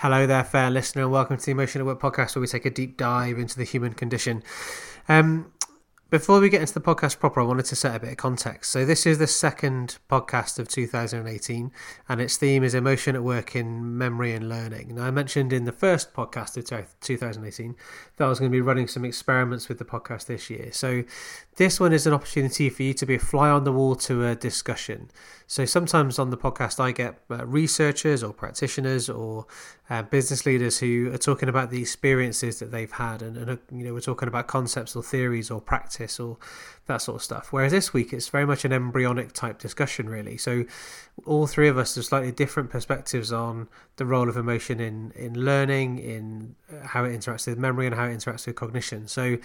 Hello there, fair listener, and welcome to the Emotion at Work podcast, where we take a deep dive into the human condition. Um, before we get into the podcast proper, I wanted to set a bit of context. So, this is the second podcast of 2018, and its theme is emotion at work in memory and learning. Now, I mentioned in the first podcast of 2018 that I was going to be running some experiments with the podcast this year. So, this one is an opportunity for you to be a fly on the wall to a discussion. So, sometimes on the podcast, I get uh, researchers or practitioners or uh, business leaders who are talking about the experiences that they've had, and, and you know, we're talking about concepts or theories or practice practice or that sort of stuff. Whereas this week it's very much an embryonic type discussion, really. So all three of us have slightly different perspectives on the role of emotion in in learning, in uh, how it interacts with memory, and how it interacts with cognition. So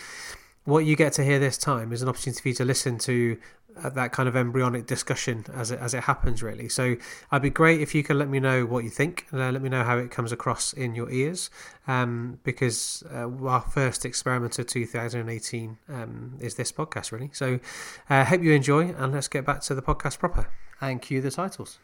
what you get to hear this time is an opportunity for you to listen to that kind of embryonic discussion as it as it happens really. So i'd be great if you could let me know what you think uh, let me know how it comes across in your ears. Um, because uh, our first experiment of 2018 um, is this podcast really. So i uh, hope you enjoy and let's get back to the podcast proper. And cue the titles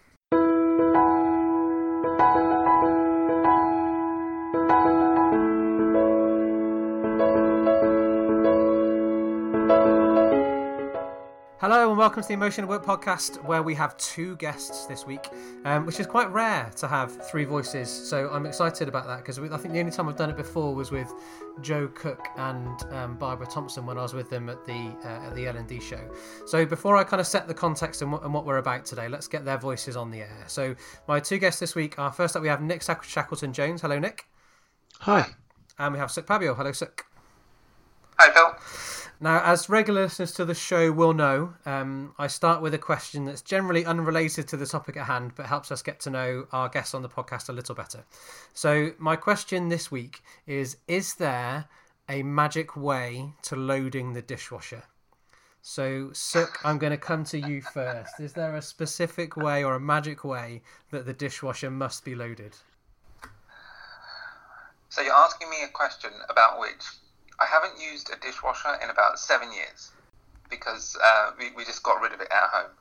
Hello and welcome to the Emotion at Work podcast, where we have two guests this week, um, which is quite rare to have three voices. So I'm excited about that because I think the only time I've done it before was with Jo Cook and um, Barbara Thompson when I was with them at the uh, at the L&D show. So before I kind of set the context and, and, what we're about today, let's get their voices on the air. So my two guests this week are first up we have Nick Shackleton Jones. Hello, Nick. Hi. And we have Sukh Pabial. Hello, Sukh. Hi, Phil. Now, as regular listeners to the show will know, um, I start with a question that's generally unrelated to the topic at hand, but helps us get to know our guests on the podcast a little better. So, my question this week is Is there a magic way to loading the dishwasher? So, Sukh, I'm going to come to you first. Is there a specific way or a magic way that the dishwasher must be loaded? So, you're asking me a question about which I haven't used a dishwasher in about seven years because uh, we, we just got rid of it at home.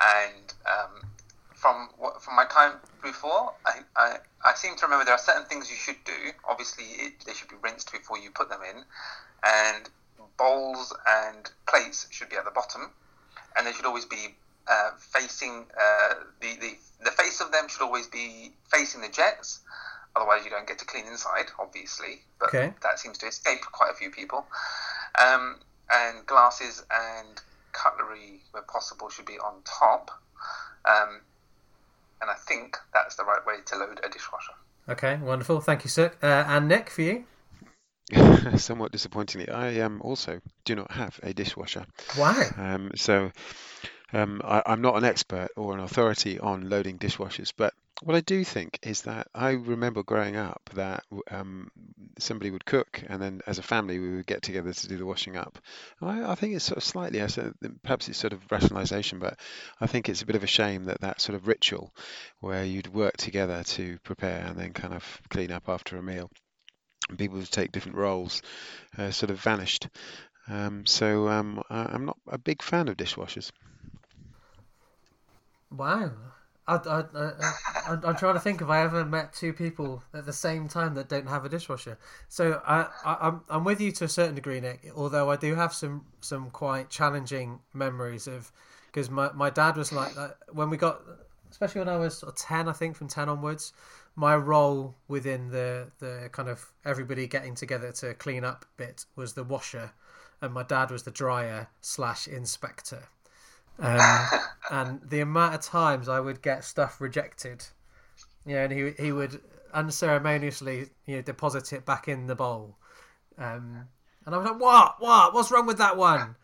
And um, from from my time before, I, I, I seem to remember there are certain things you should do. Obviously, it, they should be rinsed before you put them in, and bowls and plates should be at the bottom, and they should always be uh, facing uh, the, the the face of them should always be facing the jets, Otherwise, you don't get to clean inside, obviously. But okay. that seems to escape quite a few people. Um, and glasses and cutlery, where possible, should be on top. Um, and I think that's the right way to load a dishwasher. Okay, wonderful. Thank you, sir. Uh, and Nick, for you? Somewhat disappointingly, I um, also do not have a dishwasher. Why? Um, so um, I, am not an expert or an authority on loading dishwashers, but what I do think is that I remember growing up that um, somebody would cook, and then as a family we would get together to do the washing up. I, I, think it's sort of slightly, perhaps it's sort of rationalisation, but I think it's a bit of a shame that that sort of ritual, where you'd work together to prepare and then kind of clean up after a meal, and people would take different roles, uh, sort of vanished. Um, so um, I, I'm not a big fan of dishwashers. Wow. I, I, I, am trying to think if I ever met two people at the same time that don't have a dishwasher. So I, I, I'm, I'm with you to a certain degree, Nick. Although I do have some, some quite challenging memories of, because my, my dad was like when we got, especially when I was ten, I think from ten onwards, my role within the, the kind of everybody getting together to clean up bit was the washer, and my dad was the dryer slash inspector. Um, and the amount of times I would get stuff rejected, you know, and he he would unceremoniously you know deposit it back in the bowl, um, and I was like, "What? What? What's wrong with that one?"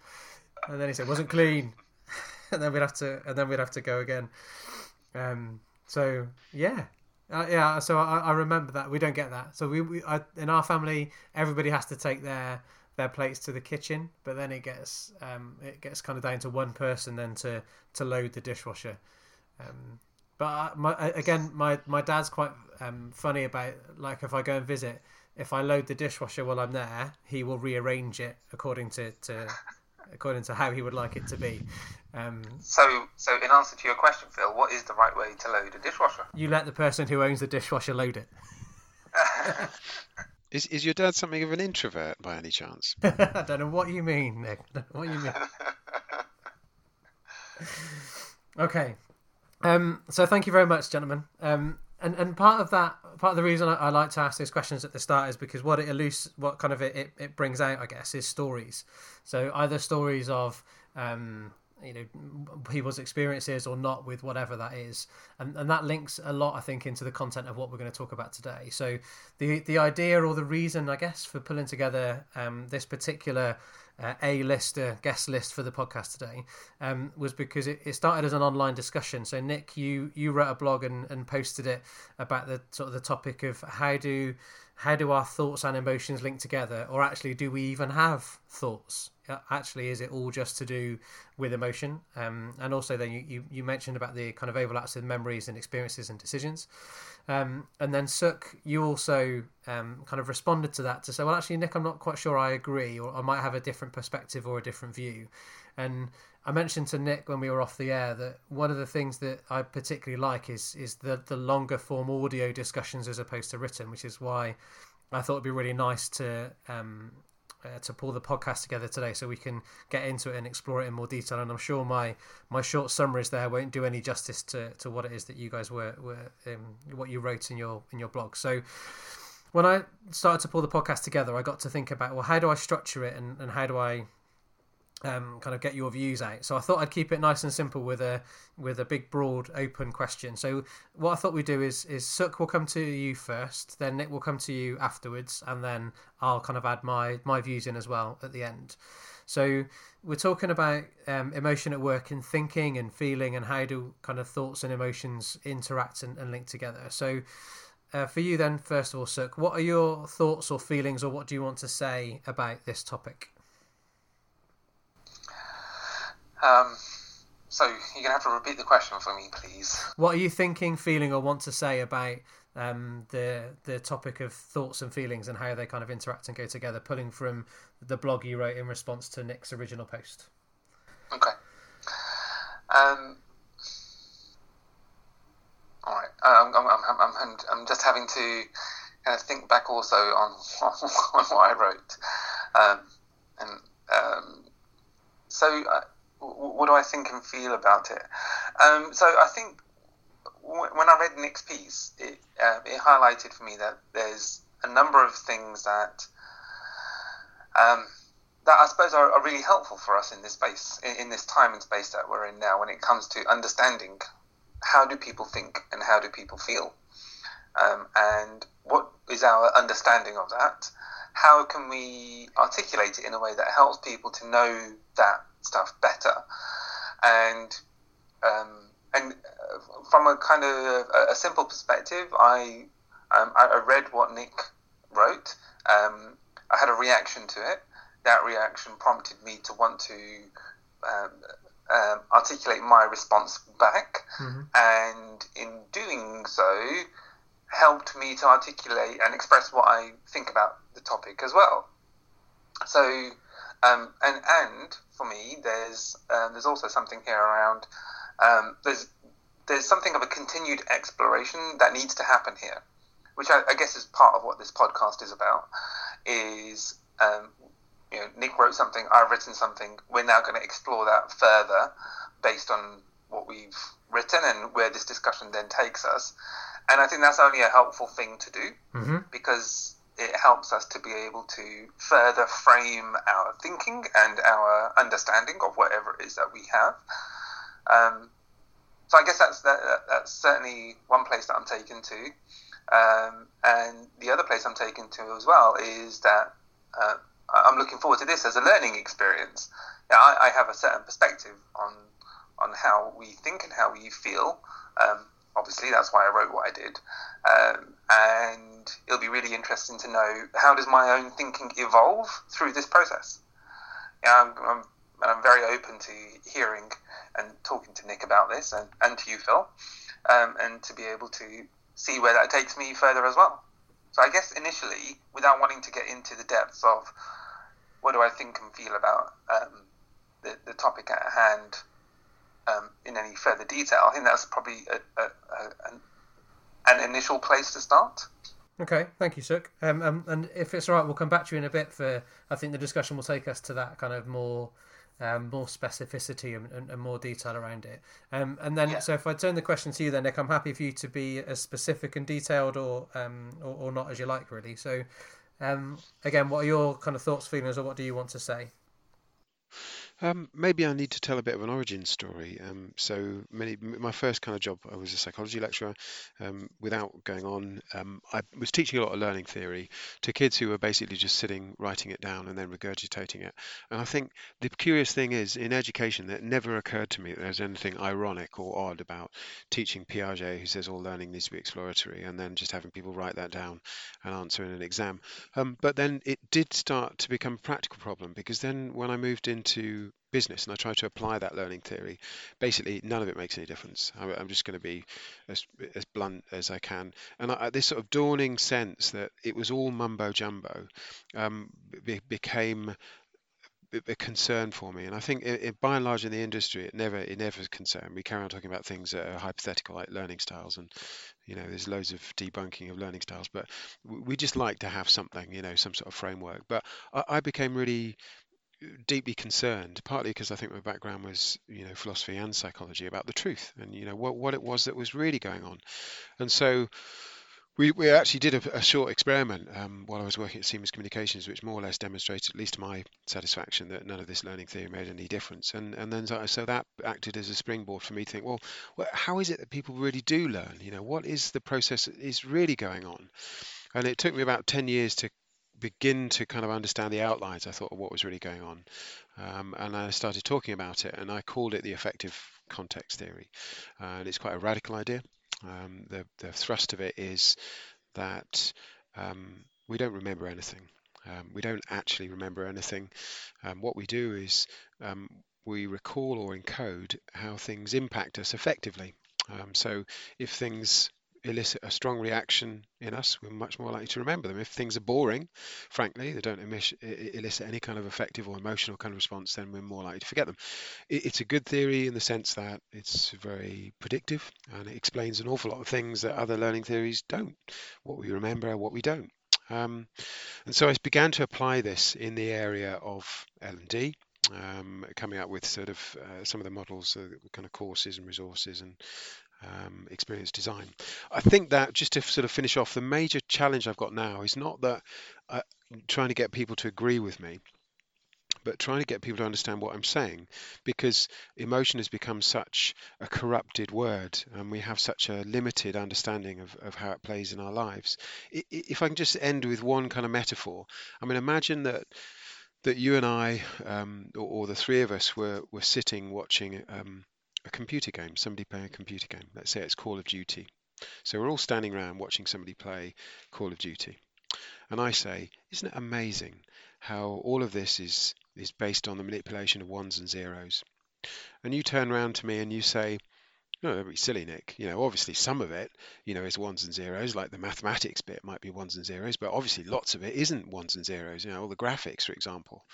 And then he said, "Wasn't clean," and then we'd have to and then we'd have to go again. Um, so yeah, uh, yeah. So I, I remember that we don't get that. So we, we I, in our family, everybody has to take their their plates to the kitchen, but then it gets um, it gets kind of down to one person then to to load the dishwasher. Um, but I, my, again, my my dad's quite um, funny about like if I go and visit, if I load the dishwasher while I'm there, he will rearrange it according to, to according to how he would like it to be. Um, so, so in answer to your question, Phil, what is the right way to load a dishwasher? You let the person who owns the dishwasher load it. Is is your dad something of an introvert by any chance? I don't know what you mean, Nick. What you mean? okay. Um, so thank you very much, gentlemen. Um, and and part of that, part of the reason I, I, like to ask these questions at the start is because what it eludes, what kind of it, it, it brings out, I guess, is stories. So either stories of um, you know people's experiences or not with whatever that is. And and that links a lot i think into the content of what we're going to talk about today. So the the idea or the reason i guess for pulling together um, this particular uh, a list uh, guest list for the podcast today um, was because it, it started as an online discussion. So nick you you wrote a blog and, and posted it about the sort of the topic of how do how do our thoughts and emotions link together? Or actually do we even have thoughts? Actually is it all just to do with emotion? Um, and also then you, you, you, mentioned about the kind of overlaps with memories and experiences and decisions. Um, and then Sukh you also um, kind of responded to that to say well actually Nick I'm not quite sure I agree or I might have a different perspective or a different view. And I mentioned to Nick when we were off the air that one of the things that I particularly like is is the the longer form audio discussions as opposed to written which is why I thought it'd be really nice to um, uh, to pull the podcast together today so we can get into it and explore it in more detail. And I'm sure my my short summaries there won't do any justice to, to what it is that you guys were were um, what you wrote in your in your blog. So when I started to pull the podcast together, I got to think about well, how do I structure it and, and how do I um, kind of get your views out. So I thought I'd keep it nice and simple with a with a big, broad, open question. So what I thought we'd do is is Sukh will come to you first, then Nick will come to you afterwards, and then I'll kind of add my my views in as well at the end. So we're talking about um, emotion at work and thinking and feeling and how do kind of thoughts and emotions interact and, and link together. So. Uh, for you, then, first of all, Sukh, what are your thoughts or feelings, or what do you want to say about this topic? Um, so you're gonna have to repeat the question for me, please. What are you thinking, feeling, or want to say about um, the the topic of thoughts and feelings and how they kind of interact and go together? Pulling from the blog you wrote in response to Nick's original post. Okay. Um. All right. I'm, I'm, I'm, I'm, I'm just having to kind of think back also on on what I wrote, um, and um, so. Uh, what do I think and feel about it? Um, so I think when I read Nick's piece, it, uh, it highlighted for me that there's a number of things that um, that I suppose are, are, really helpful for us in this space, in, in, this time and space that we're in now, when it comes to understanding how do people think and how do people feel, um, and what is our understanding of that. How can we articulate it in a way that helps people to know that stuff better. And um, and uh, from a kind of a, simple perspective, I um, I read what Nick wrote. Um, I had a reaction to it. That reaction prompted me to want to um, um, articulate my response back, mm-hmm. and in doing so, helped me to articulate and express what I think about the topic as well. So, um, and and for me, there's um, there's also something here around um, there's there's something of a continued exploration that needs to happen here, which I, I guess is part of what this podcast is about. Is um, you know Nick wrote something, I've written something. We're now going to explore that further based on what we've written and where this discussion then takes us. And I think that's only a helpful thing to do mm-hmm. because it helps us to be able to further frame our thinking and our understanding of whatever it is that we have. Um, so I guess that's that, that's certainly one place that I'm taken to, um, and the other place I'm taken to as well is that uh, I'm looking forward to this as a learning experience. Yeah, I, I, have a certain perspective on on how we think and how we feel. Um, obviously, that's why I wrote what I did, um, and it'll be really interesting to know how does my own thinking evolve through this process. Yeah, I'm, I'm, I'm very open to hearing and talking to Nick about this, and, and to you, Phil, um, and to be able to see where that takes me further as well. So I guess initially, without wanting to get into the depths of what do I think and feel about um, the, the topic at hand um, in any further detail, I think that's probably a, a, a, an, an initial place to start. Okay, thank you, Sukh. Um, um, and if it's all right, we'll come back to you in a bit for. I think the discussion will take us to that kind of more, um, more specificity and, and, and more detail around it. Um, and then, Yeah. so if I turn the question to you, then Nick, I'm happy for you to be as specific and detailed, or um, or, or not as you like, really. So, um, again, what are your kind of thoughts, feelings, or what do you want to say? Um, maybe I need to tell a bit of an origin story. Um, so many, my first kind of job, I was a psychology lecturer. Um, without going on, um, I was teaching a lot of learning theory to kids who were basically just sitting, writing it down, and then regurgitating it. And I think the curious thing is, in education, that never occurred to me that there's anything ironic or odd about teaching Piaget, who says all learning needs to be exploratory, and then just having people write that down and answer in an exam. Um, but then it did start to become a practical problem because then when I moved into business and I try to apply that learning theory, basically none of it makes any difference. I, I'm just going to be as, as blunt as I can. And I, this sort of dawning sense that it was all mumbo jumbo um, be, became a concern for me, and I think it, it, by and large in the industry, it never it never concerned. We carry on talking about things that are hypothetical, like learning styles, and you know, there's loads of debunking of learning styles, but we just like to have something, you know, some sort of framework. But I, I became really deeply concerned, partly because I think my background was, you know, philosophy and psychology about the truth and you know what what it was that was really going on, and so we, we actually did a, a short experiment um, while I was working at Siemens Communications, which more or less demonstrated, at least to my satisfaction, that none of this learning theory made any difference. And and then so, that acted as a springboard for me to think, well, well, how is it that people really do learn? You know, what is the process that is really going on? And it took me about ten years to begin to kind of understand the outlines. I thought of what was really going on, um, and I started talking about it, and I called it the affective context theory. Uh, and it's quite a radical idea. Um, the, the thrust of it is that um, we don't remember anything. Um, we don't actually remember anything. Um, what we do is um, we recall or encode how things impact us effectively. So if things elicit a strong reaction in us, we're much more likely to remember them. If things are boring, frankly, they don't emis- elicit any kind of effective or emotional kind of response, then we're more likely to forget them. It, it's a good theory in the sense that it's very predictive and it explains an awful lot of things that other learning theories don't. What we remember, what we don't. Um, and so I began to apply this in the area of L&D, um, coming up with sort of uh, some of the models, uh, kind of courses and resources and um, experience design. I think that just to sort of finish off, the major challenge I've got now is not that I'm trying to get people to agree with me, but trying to get people to understand what I'm saying, because emotion has become such a corrupted word, and we have such a limited understanding of, of how it plays in our lives. If I can just end with one kind of metaphor, I mean, imagine that that you and I, um, or, or the three of us, were were sitting watching um, a computer game, somebody playing a computer game. Let's say it's Call of Duty. So we're all standing around watching somebody play Call of Duty. And I say, isn't it amazing how all of this is is based on the manipulation of ones and zeros? And you turn around to me and you say, no, that'd be silly, Nick. You know, obviously some of it, you know, is ones and zeros, like the mathematics bit might be ones and zeros, but obviously lots of it isn't ones and zeros. You know, all the graphics, for example.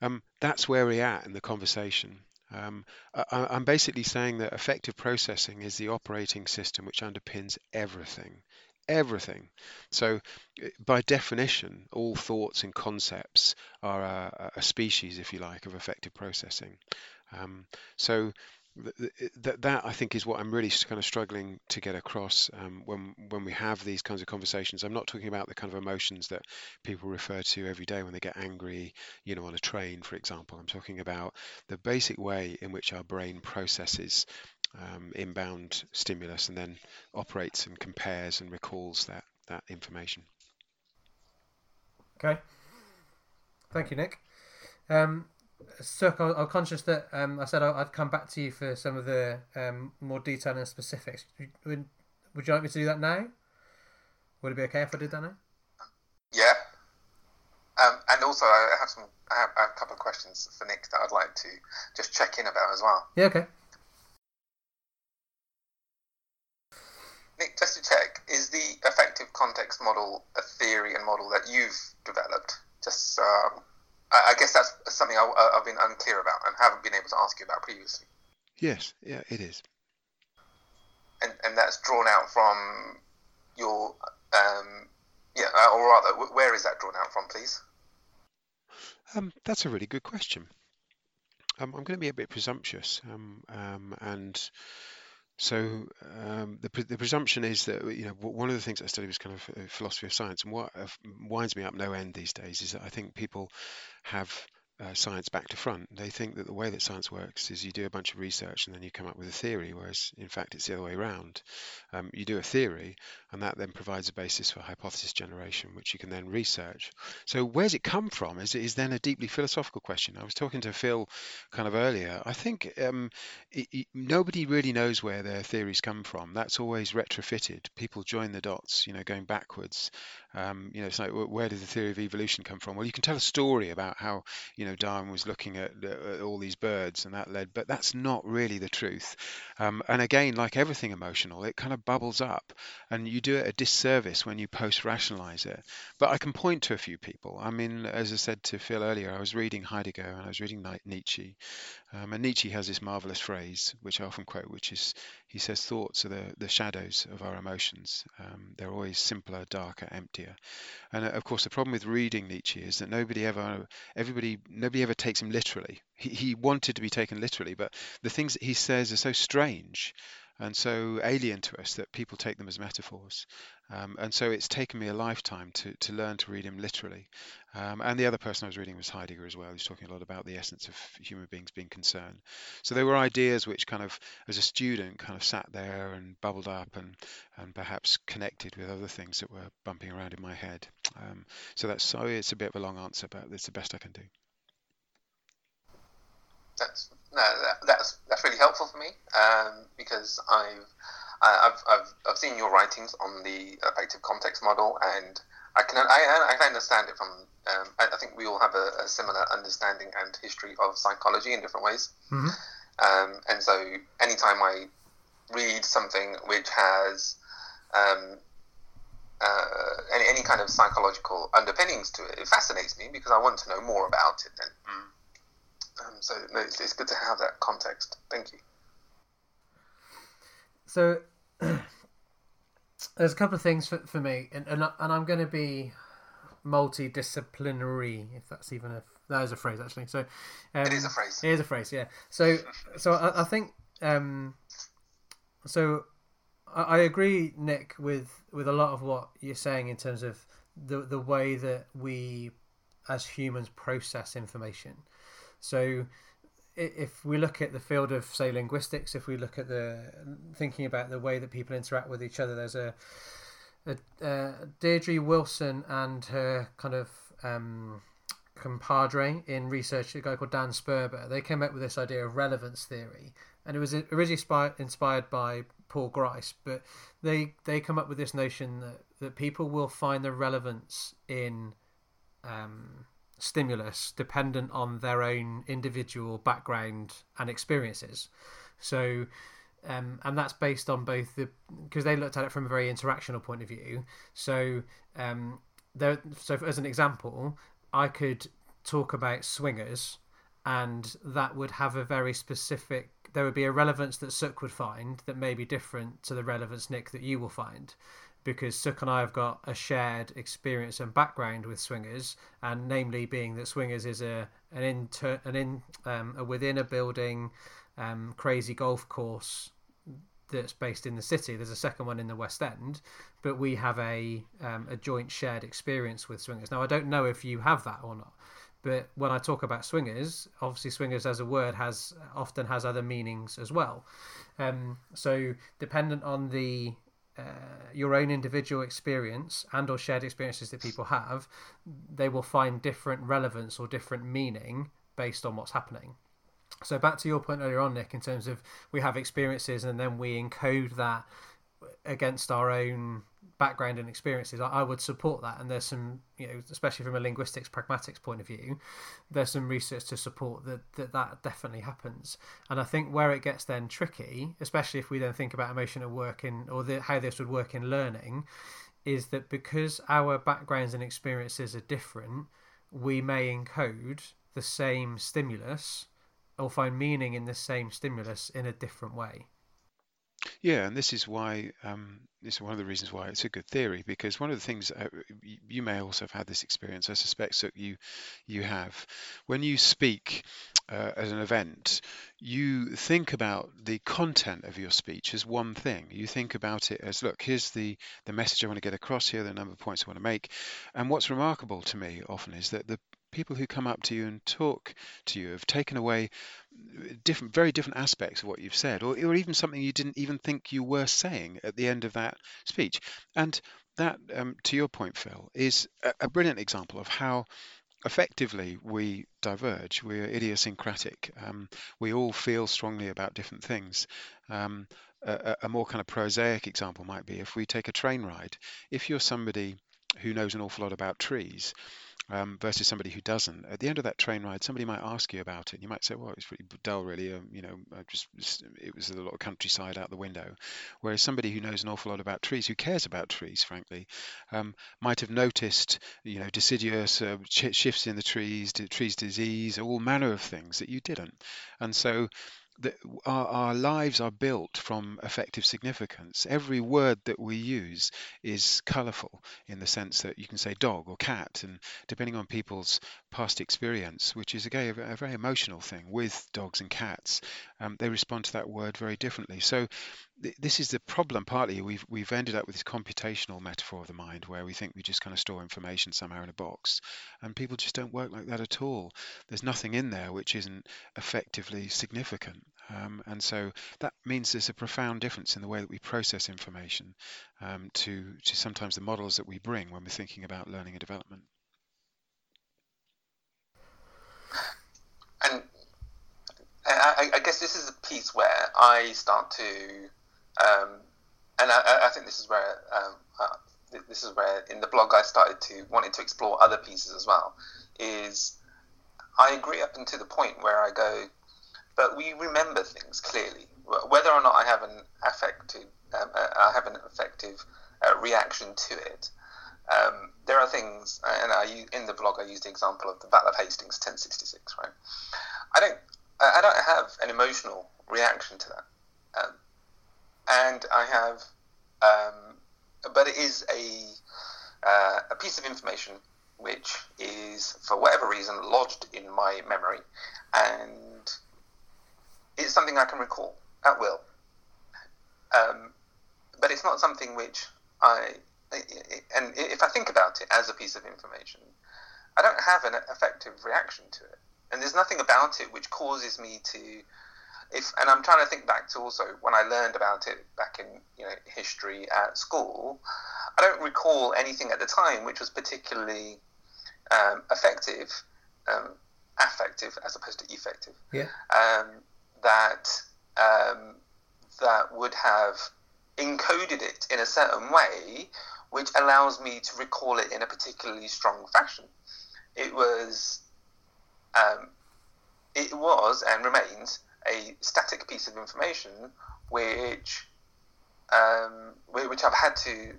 Um, that's where we're at in the conversation. Um, I, I'm basically saying that effective processing is the operating system which underpins everything. Everything. So, eh, by definition, all thoughts and concepts are a, a species, if you like, of effective processing. Um, so, that that I think is what I'm really kind of struggling to get across um, when when we have these kinds of conversations. I'm not talking about the kind of emotions that people refer to every day when they get angry, you know, on a train, for example. I'm talking about the basic way in which our brain processes um, inbound stimulus and then operates and compares and recalls that that information. Okay. Thank you, Nick. Um, Sukh, I'm conscious that um, I said I'd come back to you for some of the um, more detail and specifics. Would, would you like me to do that now? Would it be okay if I did that now? Yeah. Um, and also, I have some. I have, I have a couple of questions for Nick that I'd like to just check in about as well. Yeah. Okay. Nick, just to check, is the affective context model a theory and model that you've developed? Just, um, I, I guess that's something I, have been unclear about and haven't been able to ask you about previously. Yes, yeah, it is. And and that's drawn out from your um, yeah, uh, or rather, where is that drawn out from, please? Um, that's a really good question. Um, I'm going to be a bit presumptuous, um, um, and so um, the, the presumption is that you know one of the things I study was kind of uh, philosophy of science, and what uh, winds me up no end these days is that I think people have uh, science back to front. They think that the way that science works is you do a bunch of research and then you come up with a theory, whereas in fact it's the other way around. Um, you do a theory and that then provides a basis for hypothesis generation, which you can then research. So where's it come from is, is then a deeply philosophical question. I was talking to Phil kind of earlier. I think um, it, it, nobody really knows where their theories come from. That's always retrofitted. People join the dots, you know, going backwards. Um, you know, it's like where did the theory of evolution come from? Well, you can tell a story about how you know Darwin was looking at, at all these birds and that led, but that's not really the truth. Um, and again, like everything emotional, it kind of bubbles up, and you do it a disservice when you post-rationalize it. But I can point to a few people. I mean, as I said to Phil earlier, I was reading Heidegger and I was reading Nietzsche, um, and Nietzsche has this marvelous phrase, which I often quote, which is he says, Thoughts are the, the shadows of our emotions. Um, they're always simpler, darker, emptier. And uh, of course, the problem with reading Nietzsche is that nobody ever, everybody, nobody ever takes him literally. He, he wanted to be taken literally, but the things that he says are so strange and so alien to us that people take them as metaphors. Um, and so it's taken me a lifetime to, to learn to read him literally. Um, and the other person I was reading was Heidegger as well. He's talking a lot about the essence of human beings being concerned. So there were ideas which kind of, as a student, kind of sat there and bubbled up and, and perhaps connected with other things that were bumping around in my head. Um, so that's sorry, it's a bit of a long answer, but it's the best I can do. That's no, that, that's that's really helpful for me um, because I've, I've I've I've seen your writings on the affective context model, and I can I, I can understand it from. Um, I, I, think we all have a, a, similar understanding and history of psychology in different ways, mm-hmm. um, and so anytime I read something which has um, uh, any, any kind of psychological underpinnings to it, it fascinates me because I want to know more about it. And, mm. Um, so no, it's, it's good to have that context. Thank you. So there's a couple of things for, for me, and and, and I'm going to be multidisciplinary, if that's even a that is a phrase actually. So um, it is a phrase. It is a phrase, yeah. So so I, I think um, so I, I agree, Nick, with with a lot of what you're saying in terms of the the way that we as humans process information. So if we look at the field of say linguistics, if we look at the thinking about the way that people interact with each other, there's a, a uh, Deirdre Wilson and her kind of um, compadre in research, a guy called Dan Sperber. They came up with this idea of relevance theory, and it was originally inspired, by Paul Grice, but they they come up with this notion that, that people will find the relevance in um, stimulus dependent on their own individual background and experiences. So, um, and that's based on both the because they looked at it from a very interactional point of view. So, um, there, so as an example, I could talk about swingers, and that would have a very specific. There would be a relevance that Sukh would find that may be different to the relevance Nick that you will find because Sukh and I have got a shared experience and background with swingers, and namely being that swingers is a an inter an in um, a within a building um, crazy golf course that's based in the city. There's a second one in the West End, but we have a um, a joint shared experience with swingers. Now I don't know if you have that or not, but when I talk about swingers, obviously swingers as a word has often has other meanings as well. Um, so dependent on the uh, your own individual experience and or shared experiences that people have they will find different relevance or different meaning based on what's happening. So back to your point earlier on nick in terms of we have experiences and then we encode that against our own background and experiences, I, would support that. And there's some, you know, especially from a linguistics pragmatics point of view, there's some research to support that that, that definitely happens. And I think where it gets then tricky, especially if we then think about emotional work in or the, how this would work in learning, is that because our backgrounds and experiences are different, we may encode the same stimulus or find meaning in the same stimulus in a different way. Yeah, and this is why um, this is one of the reasons why it's a good theory because one of the things uh, you, may also have had this experience. I suspect that you you have when you speak uh, at an event, you think about the content of your speech as one thing. You think about it as, look, here's the the message I want to get across here, the number of points I want to make. And what's remarkable to me often is that the people who come up to you and talk to you have taken away different, very different aspects of what you've said, or, or even something you didn't even think you were saying at the end of that speech. And that, um, to your point, Phil, is a, a brilliant example of how effectively we diverge. We're idiosyncratic. Um, we all feel strongly about different things. Um, a, a, more kind of prosaic example might be if we take a train ride. If you're somebody who knows an awful lot about trees, um, versus somebody who doesn't. At the end of that train ride, somebody might ask you about it, and you might say, "Well, it's pretty dull, really. Um, you know, I just it was a lot of countryside out the window." Whereas somebody who knows an awful lot about trees, who cares about trees, frankly, um, might have noticed, you know, deciduous uh, shifts in the trees, trees disease, all manner of things that you didn't. And so that our, our, lives are built from affective significance. Every word that we use is colourful in the sense that you can say dog or cat, and depending on people's past experience, which is again a, a very emotional thing with dogs and cats, um, they respond to that word very differently. So this is the problem partly. We've we've ended up with this computational metaphor of the mind where we think we just kind of store information somehow in a box and people just don't work like that at all. There's nothing in there which isn't effectively significant um, and so that means there's a profound difference in the way that we process information um, to to sometimes the models that we bring when we're thinking about learning and development. And I, I guess this is a piece where I start to um, and I, I, think this is where um, uh, this is where in the blog I started to wanting to explore other pieces as well. Is I agree up until the point where I go, but we remember things clearly, whether or not I have an affected, um, uh, I have an effective uh, reaction to it. Um, there are things, and I in the blog I used the example of the Battle of Hastings, 1066. Right, I don't, I don't have an emotional reaction to that. Um, and I have, um, but it is a uh, a piece of information which is, for whatever reason, lodged in my memory, and it's something I can recall at will. Um, but it's not something which I, and if I think about it as a piece of information, I don't have an effective reaction to it, and there's nothing about it which causes me to if and I'm trying to think back to also when I learned about it back in you know history at school, I don't recall anything at the time which was particularly um, effective, um, affective as opposed to effective. Yeah. Um, that um, that would have encoded it in a certain way, which allows me to recall it in a particularly strong fashion. It was. Um, it was and remains a static piece of information which um, which I've had to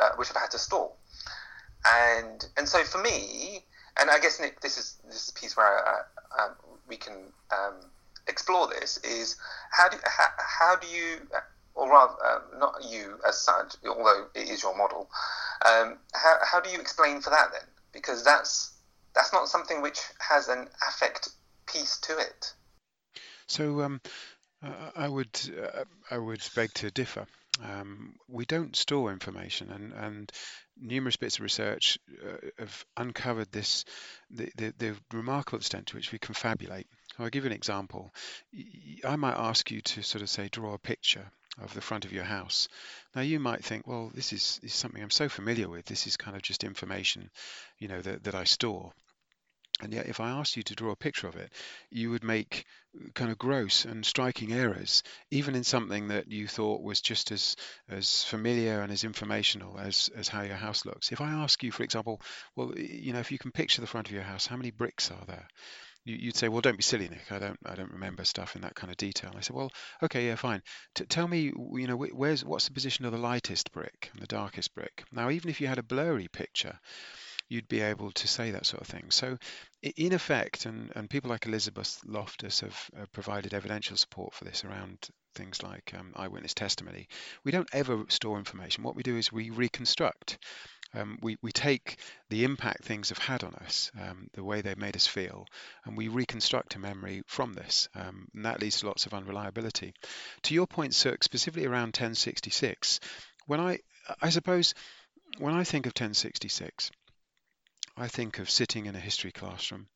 uh, which I've had to store, and and so for me, and I guess Nick, this is this is a piece where uh, um, we can um, explore this is how do how, how do you or rather um, not you as such, although it is your model, um, how how do you explain for that then? Because that's that's not something which has an affect piece to it. So um, I would uh, I would beg to differ. Um, we don't store information, and, and numerous bits of research uh, have uncovered this the, the, the, remarkable extent to which we confabulate. So I'll give you an example. I might ask you to sort of say draw a picture of the front of your house. Now you might think, well, this is, is something I'm so familiar with. This is kind of just information, you know, that, that I store. And yet, if I asked you to draw a picture of it, you would make uh, kind of gross and striking errors, even in something that you thought was just as as familiar and as informational as as how your house looks. If I ask you, for example, well, you know, if you can picture the front of your house, how many bricks are there? you'd say, "Well, don't be silly, Nick. I don't, I don't remember stuff in that kind of detail." I said, "Well, okay, yeah, fine. T- tell me, you know, where's what's the position of the lightest brick and the darkest brick? Now, even if you had a blurry picture, you'd be able to say that sort of thing. So, in effect, and, and people like Elizabeth Loftus have, have provided evidential support for this around things like um, eyewitness testimony, we don't ever store information. What we do is we reconstruct. Um, we, we take the impact things have had on us, um, the way they've made us feel, and we reconstruct a memory from this. Um, and that leads to lots of unreliability. To your point, Sir, specifically around 1066, when I, I suppose, when I think of 1066, I think of sitting in a history classroom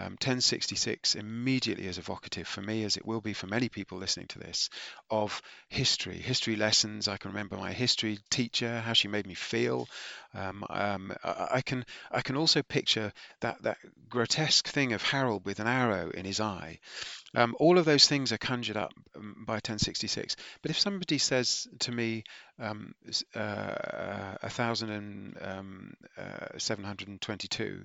um, 1066 immediately is evocative for me, as it will be for many people listening to this, of history, history lessons. I can remember my history teacher, how she made me feel. Um, um, I, I, can I can also picture that that grotesque thing of Harold with an arrow in his eye. Um, all of those things are conjured up um, by 1066. But if somebody says to me, um, uh, 1722, um, uh,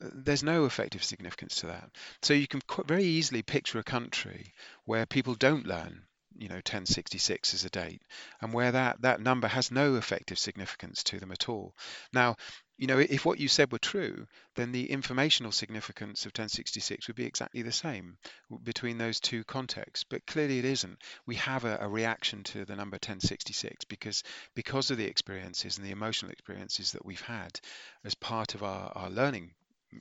there's no effective significance to that. So you can very easily picture a country where people don't learn, you know, 1066 as a date, and where that that number has no effective significance to them at all. Now, you know, if what you said were true, then the informational significance of 1066 would be exactly the same between those two contexts. But clearly it isn't. We have a, a, reaction to the number 1066 because because of the experiences and the emotional experiences that we've had as part of our, our learning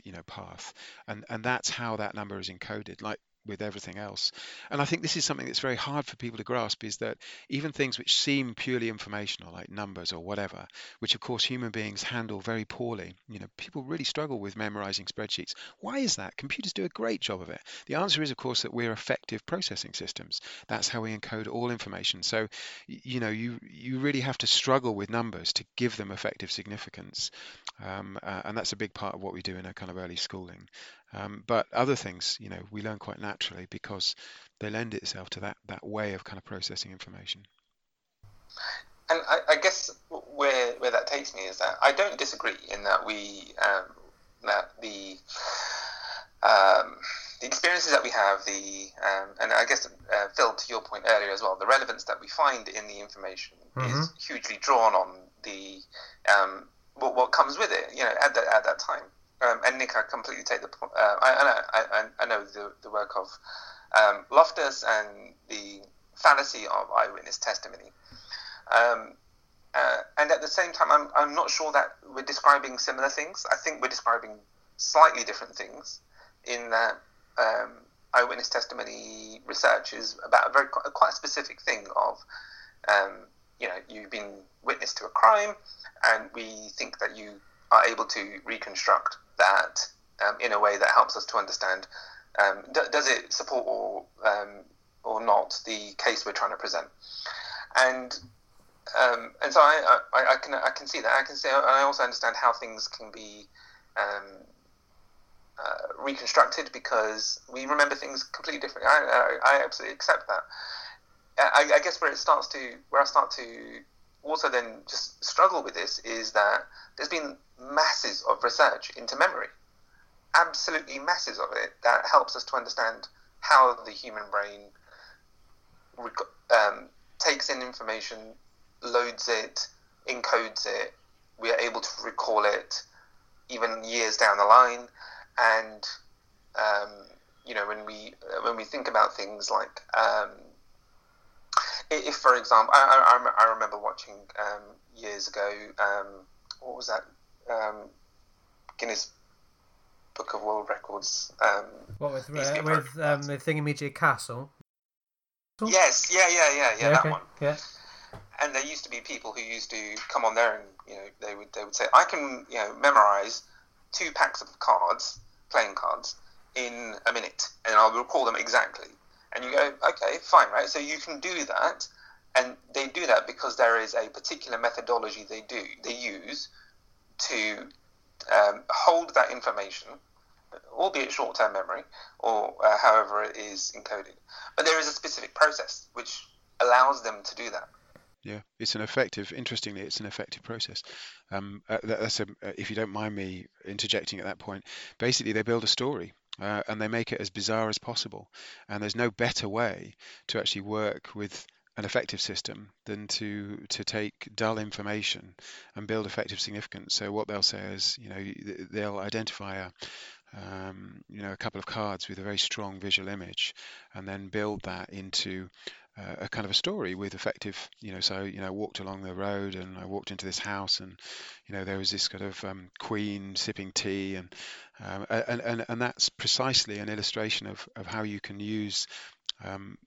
you know path. And and that's how that number is encoded. Like with everything else. And i think this is something that's very hard for people to grasp is that even things which seem purely informational like numbers or whatever which of course human beings handle very poorly you know people really struggle with memorizing spreadsheets. Why is that? Computers do a great job of it. The answer is of course that we're effective processing systems. That's how we encode all information. So you know you you really have to struggle with numbers to give them effective significance. Um, uh, and that's a big part of what we do in a kind of early schooling um, but other things, you know, we learn quite naturally because they lend itself to that, that way of kind of processing information. And I, I guess where where that takes me is that I don't disagree in that we um, that the um, the experiences that we have, the um, and I guess uh, Phil, to your point earlier as well, the relevance that we find in the information mm-hmm. is hugely drawn on the um, what, what comes with it. You know, at that at that time. Um, and Nick, I completely take the point. Uh, I, I, I, know the, the work of um, Loftus and the fallacy of eyewitness testimony. Um, uh, and at the same time, I'm, I'm not sure that we're describing similar things. I think we're describing slightly different things in that um, eyewitness testimony research is about a very a quite specific thing of, um, you know, you've been witness to a crime, and we think that you are able to reconstruct that um, in a way that helps us to understand um, d- does it support or um, or not the case we're trying to present? And um, and so I, I, I, can I can see that. I can see I also understand how things can be um, uh, reconstructed because we remember things completely differently. I, I, I absolutely accept that. I, I guess where it starts to where I start to also then just struggle with this is that there's been masses of research into memory, absolutely masses of it that helps us to understand how the human brain um, takes in information, loads it, encodes it. We are able to recall it even years down the line, and um, you know when we when we think about things like um, if, for example, I, I, I remember watching um, years ago. Um, what was that? Um, Guinness Book of World Records. Um, what with uh, with um, the Thingamajig Castle? Yes, yeah, yeah, yeah, yeah, that okay. one. Yeah. And there used to be people who used to come on there and you know they would they would say I can you know memorize two packs of cards, playing cards, in a minute, and I'll recall them exactly and you go, okay, fine, right? So you can do that, and they do that because there is a particular methodology they do they use to um, hold that information, albeit short-term memory, or uh, however it is encoded. But there is a specific process which allows them to do that. Yeah, it's an effective. Interestingly, it's an effective process. Um, uh, that's a, uh, if you don't mind me interjecting at that point. Basically, they build a story uh, and they make it as bizarre as possible. And there's no better way to actually work with an effective system than to to take dull information and build effective significance. So what they'll say is, you know, they'll identify a um, you know a couple of cards with a very strong visual image, and then build that into a kind of a story with effective, you know, so you know, I walked along the road and I walked into this house and you know there was this kind of um, queen sipping tea and, um, and and and that's precisely an illustration of of how you can use um,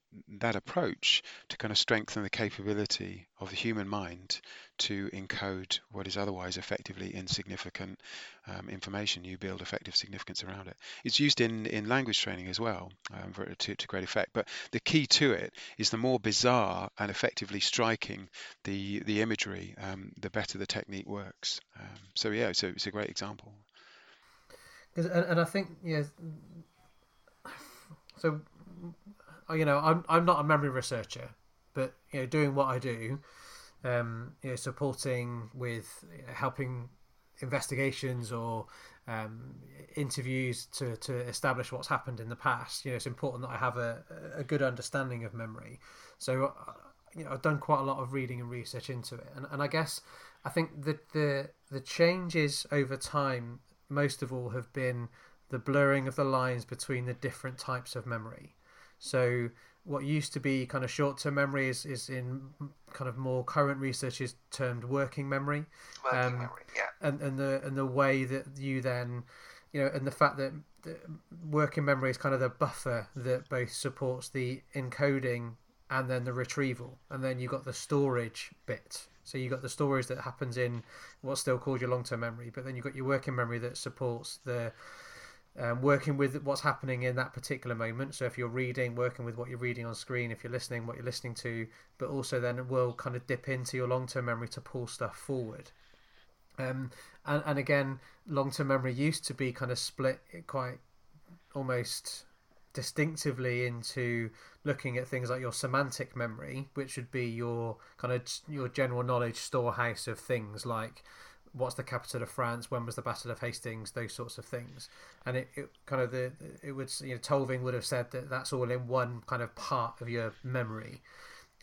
that approach to kind of strengthen the capability of the human mind to encode what is otherwise effectively insignificant um, information. You build effective significance around it. It's used in, in language training as well um, for, to, to great effect. But the key to it is the more bizarre and effectively striking the the imagery, um, the better the technique works. Um, so yeah, so it's a great example. And, and I think yeah. So you know, I'm I'm not a memory researcher, but you know, doing what I do, um, you know, supporting with helping investigations or um, interviews to, to establish what's happened in the past. You know, it's important that I have a, a good understanding of memory. So, uh, you know, I've done quite a lot of reading and research into it, and, and I guess I think that the the changes over time, most of all, have been the blurring of the lines between the different types of memory. So what used to be kind of short-term memory is, is in kind of more current research is termed working memory. Working um, memory, yeah. And and the and the way that you then, you know, and the fact that the working memory is kind of the buffer that both supports the encoding and then the retrieval, and then you got the storage bit. So you got the storage that happens in what's still called your long-term memory, but then you've got your working memory that supports the um, working with what's happening in that particular moment. So if you're reading, working with what you're reading on screen, if you're listening, what you're listening to, but also then will kind of dip into your long term memory to pull stuff forward. Um, and, and again, long term memory used to be kind of split quite almost distinctively into looking at things like your semantic memory, which would be your kind of your general knowledge storehouse of things like what's the capital of France, when was the Battle of Hastings, those sorts of things. And it, it kind of the it would you know Tulving would have said that that's all in one kind of part of your memory.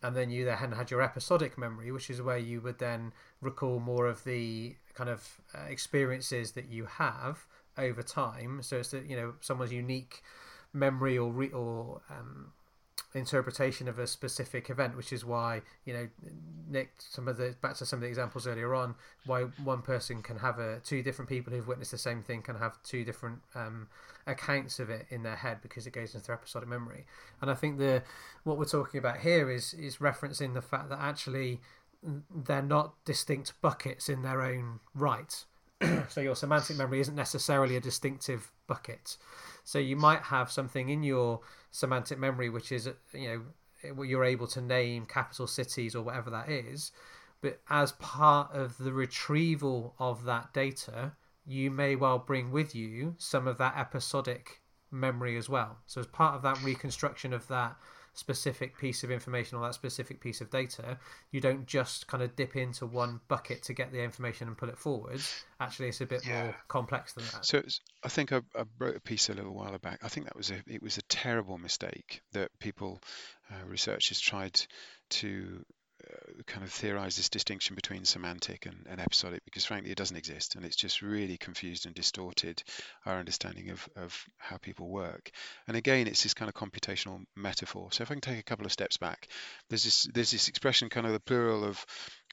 And then you then had your episodic memory, which is where you would then recall more of the kind of uh, experiences that you have over time. So it's that you know someone's unique memory or re- or um, interpretation of a specific event, which is why you know Nick. Some of the back to some of the examples earlier on, why one person can have a two different people who've witnessed the same thing can have two different um, accounts of it in their head because it goes into their episodic memory. And I think the what we're talking about here is is referencing the fact that actually they're not distinct buckets in their own right. so your semantic memory isn't necessarily a distinctive bucket. So you might have something in your semantic memory which is you know you're able to name capital cities or whatever that is, but as part of the retrieval of that data, you may well bring with you some of that episodic memory as well. So as part of that reconstruction of that specific piece of information or that specific piece of data, you don't just kind of dip into one bucket to get the information and pull it forward. Actually, it's a bit yeah. more complex than that. So I think I, I, wrote a piece a little while back. I think that was a it was a terrible mistake that people, uh, researchers tried to kind of theorize this distinction between semantic and, and, episodic because frankly it doesn't exist and it's just really confused and distorted our understanding of, of how people work. And again it's this kind of computational metaphor. So if i can take a couple of steps back there's this there's this expression kind of the plural of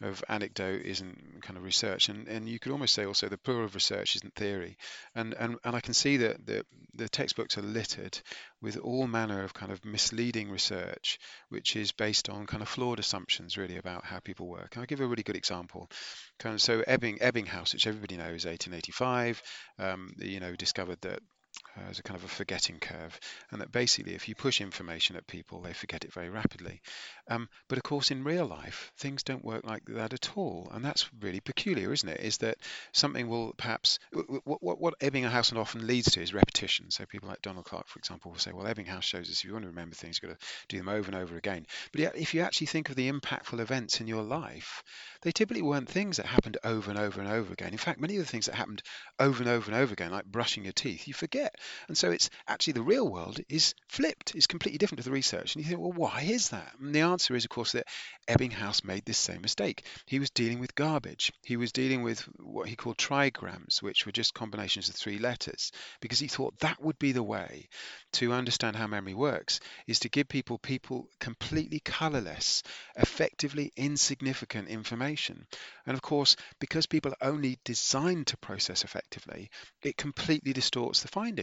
of anecdote isn't kind of research and, and you could almost say also the plural of research isn't theory. And and, and I can see that the, the textbooks are littered with all manner of kind of misleading research which is based on kind of flawed assumptions really about how people work. And I'll give a really good example. Kind of so Ebbing Ebbinghaus which everybody knows 1885 um, you know discovered that uh, as a kind of a forgetting curve, and that basically if you push information at people, they forget it very rapidly. Um, but of course, in real life, things don't work like that at all, and that's really peculiar, isn't it? Is that something will perhaps what what, what Ebbinghaus often leads to is repetition. So people like Donald Clark, for example, will say, "Well, Ebbinghaus shows us if you want to remember things, you've got to do them over and over again." But if you actually think of the impactful events in your life, they typically weren't things that happened over and over and over again. In fact, many of the things that happened over and over and over again, like brushing your teeth, you forget get. And so it's actually the real world is flipped, it's completely different to the research. And you think, well, why is that? And the answer is, of course, that Ebbinghaus made this same mistake. He was dealing with garbage. He was dealing with what he called trigrams, which were just combinations of three letters, because he thought that would be the way to understand how memory works, is to give people people completely colorless, effectively insignificant information. And of course, because people are only designed to process effectively, it completely distorts the findings.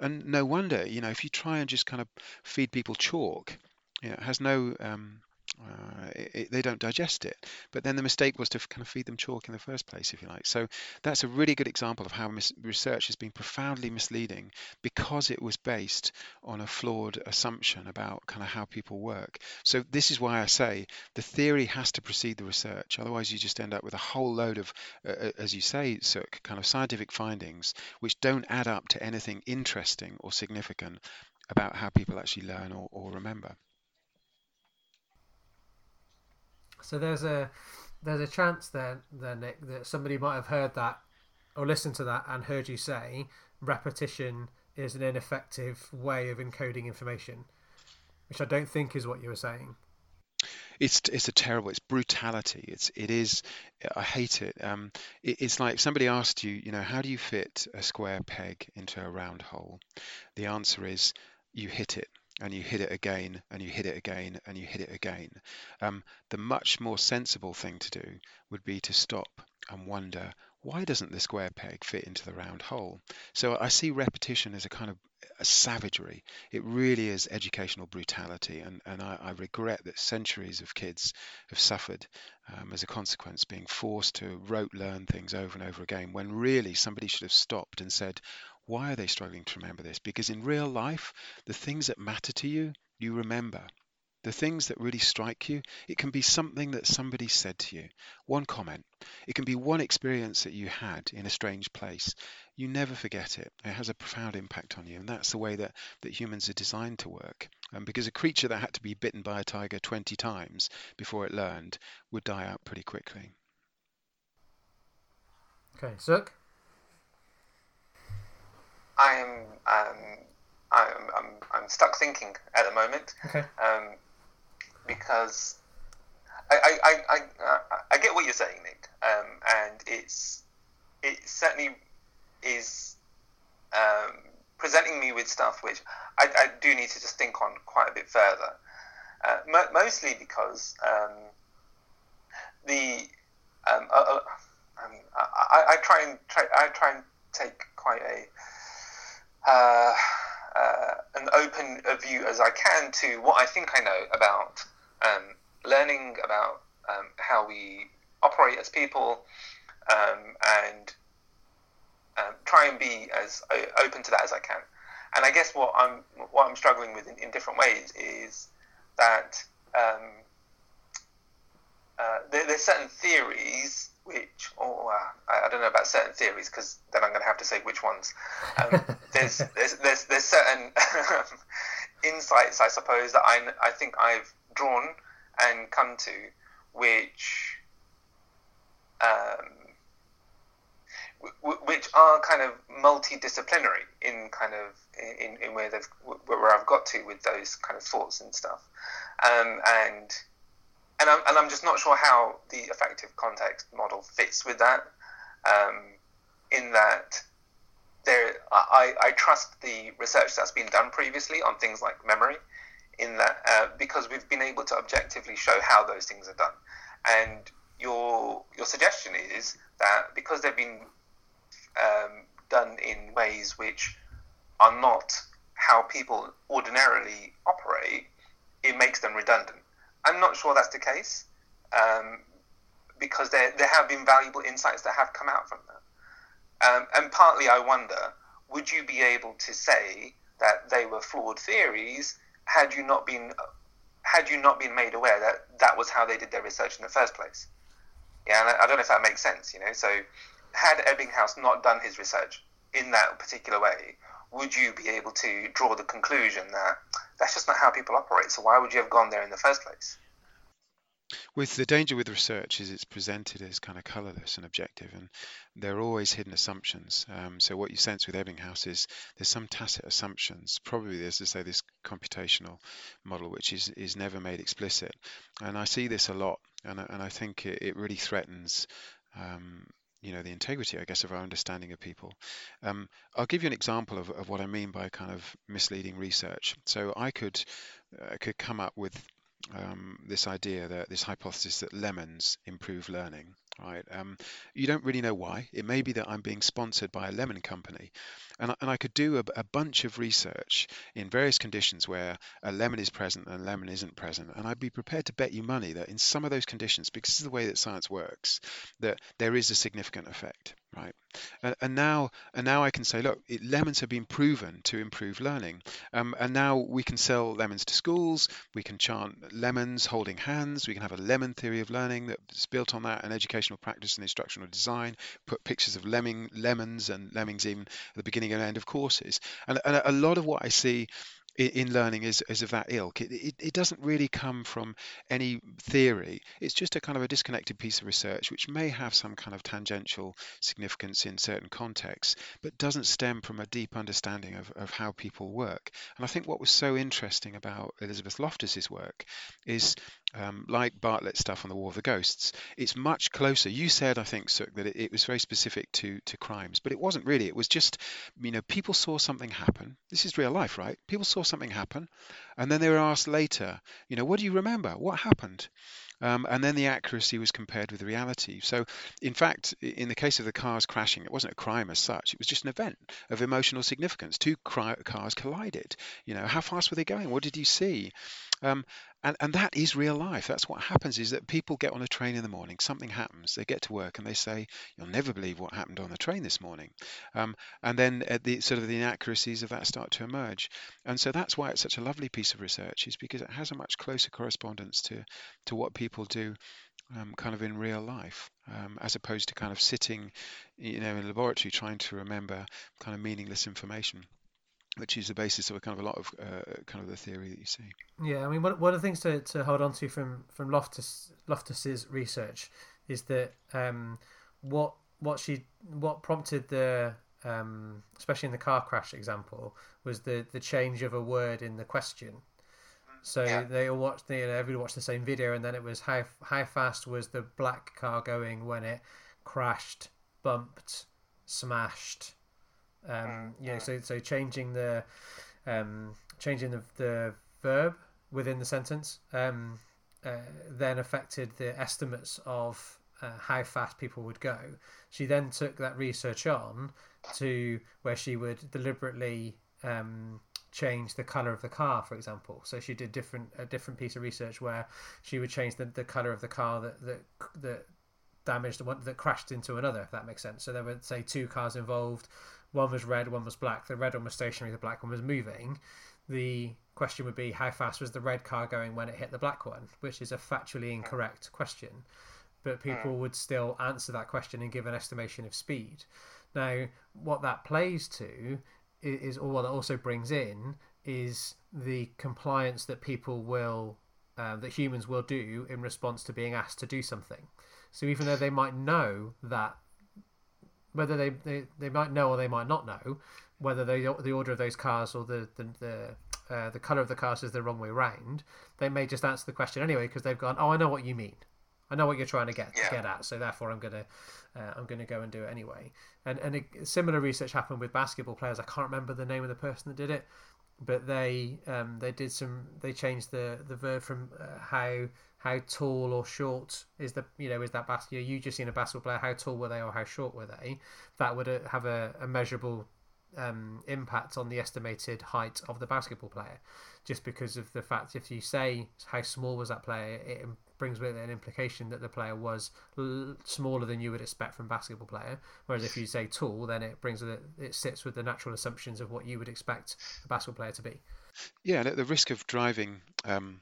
And no wonder, you know, if you try and just kind of feed people chalk, you know, it has no um, uh, it, it, they don't digest it. But then the mistake was to kind of feed them chalk in the first place, if you like. So that's a really good example of how mis- research has been profoundly misleading because it was based on a flawed assumption about kind of how people work. So this is why I say the theory has to precede the research. Otherwise, you just end up with a whole load of, uh, as you say, kind of scientific findings which don't add up to anything interesting or significant about how people actually learn or, or remember. So there's a there's a chance there, there, Nick, that somebody might have heard that or listened to that and heard you say repetition is an ineffective way of encoding information, which I don't think is what you were saying. It's it's a terrible. It's brutality. It's it is. I hate it. Um, it, it's like somebody asked you, you know, how do you fit a square peg into a round hole? The answer is you hit it and you hit it again and you hit it again and you hit it again. Um, the much more sensible thing to do would be to stop and wonder why doesn't the square peg fit into the round hole? So I see repetition as a kind of a savagery. It really is educational brutality, and, and I, I regret that centuries of kids have suffered um, as a consequence, being forced to rote learn things over and over again, when really somebody should have stopped and said, why are they struggling to remember this? Because in real life, the things that matter to you, you remember. The things that really strike you, it can be something that somebody said to you, one comment. It can be one experience that you had in a strange place. You never forget it. It has a profound impact on you, and that's the way that, that humans are designed to work. Um, because a creature that had to be bitten by a tiger 20 times before it learned would die out pretty quickly. Okay, Sukh? I am um, I'm, I'm, I'm stuck thinking at the moment. Okay. Um, because I, I, I, I, I, get what you're saying, Nick, um, and it's it certainly is um, presenting me with stuff which I, I, do need to just think on quite a bit further. Uh, mo- mostly because um, the um, uh, uh, I, I, try and try, I try and take quite a uh, uh, an open view as I can to what I think I know about um, learning about um, how we operate as people um, and um, try and be as open to that as I can. And I guess what I'm what I'm struggling with in, in different ways is that um, uh, there, there's certain theories which, or uh, I, I, don't know about certain theories because then I'm going to have to say which ones. Um, there's, there's, there's, there's certain insights, I suppose, that I, I think I've drawn and come to, which um, w- which are kind of multidisciplinary in kind of in, in where they've where I've got to with those kind of thoughts and stuff, um, and and I'm, and I'm just not sure how the affective context model fits with that. Um, in that, there, I, I trust the research that's been done previously on things like memory, in that uh, because we've been able to objectively show how those things are done. And your your suggestion is that because they've been um, done in ways which are not how people ordinarily operate, it makes them redundant. I'm not sure that's the case um, because there, there have been valuable insights that have come out from that. Um, and partly I wonder would you be able to say that they were flawed theories had you not been had you not been made aware that that was how they did their research in the first place? Yeah, and I, I don't know if that makes sense. You know, so had Ebbinghaus not done his research in that particular way, would you be able to draw the conclusion that that's just not how people operate? So why would you have gone there in the first place? with the danger with research is it's presented as kind of colorless and objective, and there are always hidden assumptions. Um, so what you sense with Ebbinghaus is there's some tacit assumptions. Probably there's to say this computational model which is is never made explicit, and I see this a lot, and and I think it, it really threatens. Um, you know the integrity i guess of our understanding of people. Um, i'll give you an example of, of what i mean by kind of misleading research. So i could uh, could come up with um, this idea that this hypothesis that lemons improve learning right? Um, you don't really know why. It may be that i'm being sponsored by a lemon company. And I, and I could do a, a bunch of research in various conditions where a lemon is present and a lemon isn't present. And i'd be prepared to bet you money that in some of those conditions because this is the way that science works that there is a significant effect right? And, and, now, and now I can say, look, it, lemons have been proven to improve learning, um, and now we can sell lemons to schools. We can chant lemons holding hands. We can have a lemon theory of learning that's built on that, and educational practice and instructional design. Put pictures of lemming, lemons and lemmings even at the beginning and end of courses. And, and a lot of what I see in learning is, is of that ilk. It, it, it, doesn't really come from any theory. It's just a kind of a disconnected piece of research which may have some kind of tangential significance in certain contexts, but doesn't stem from a deep understanding of, of how people work. And I think what was so interesting about Elizabeth Loftus's work is um, like Bartlett's stuff on the War of the Ghosts, it's much closer. You said, I think, Sukh, that it, it, was very specific to to crimes, but it wasn't really. It was just, you know, people saw something happen. This is real life, right? People saw something happen, and then they were asked later, you know, what do you remember? What happened? Um, and then the accuracy was compared with reality. So, in fact, in the case of the cars crashing, it wasn't a crime as such. It was just an event of emotional significance. Two cars collided. You know, how fast were they going? What did you see? Um, and, and that is real life. That's what happens is that people get on a train in the morning, something happens, they get to work and they say, You'll never believe what happened on the train this morning. Um, and then uh, the sort of the inaccuracies of that start to emerge. And so that's why it's such a lovely piece of research, is because it has a much closer correspondence to, to what people do um, kind of in real life, um, as opposed to kind of sitting, you know, in a laboratory trying to remember kind of meaningless information which is the basis of a kind of a lot of uh, kind of the theory that you see. Yeah, I mean, one, one of the things to, to hold on to from from Loftus Loftus's research is that um, what what she what prompted the um, especially in the car crash example was the the change of a word in the question. So yeah. they all watched, they, you know, everybody watched the same video, and then it was how how fast was the black car going when it crashed, bumped, smashed, um, mm, you know, so so changing the um, changing the, the verb within the sentence um, uh, then affected the estimates of uh, how fast people would go. She then took that research on to where she would deliberately um, change the color of the car, for example. So she did different a different piece of research where she would change the, the color of the car that that that damaged one that crashed into another. If that makes sense. So there were say two cars involved one was red, one was black. The red one was stationary, the black one was moving. The question would be how fast was the red car going when it hit the black one, which is a factually incorrect question. But people would still answer that question and give an estimation of speed. Now, what that plays to is, or what it also brings in, is the compliance that people will, uh, that humans will do in response to being asked to do something. So even though they might know that whether they, they, they might know or they might not know whether they, the order of those cars or the the the, uh, the color of the cars is the wrong way round. They may just answer the question anyway because they've gone, oh, I know what you mean. I know what you're trying to get yeah. get at, so therefore I'm gonna uh, I'm gonna go and do it anyway. And and a, similar research happened with basketball players. I can't remember the name of the person that did it, but they um, they did some they changed the the verb from uh, how how tall or short is the you know is that basketball you just seen a basketball player how tall were they or how short were they? That would uh, have a, a measurable um, impact on the estimated height of the basketball player. Just because of the fact if you say how small was that player it brings with it an implication that the player was l- smaller than you would expect from basketball player. Whereas if you say tall then it brings it it sits with the natural assumptions of what you would expect a basketball player to be. Yeah and at the risk of driving um,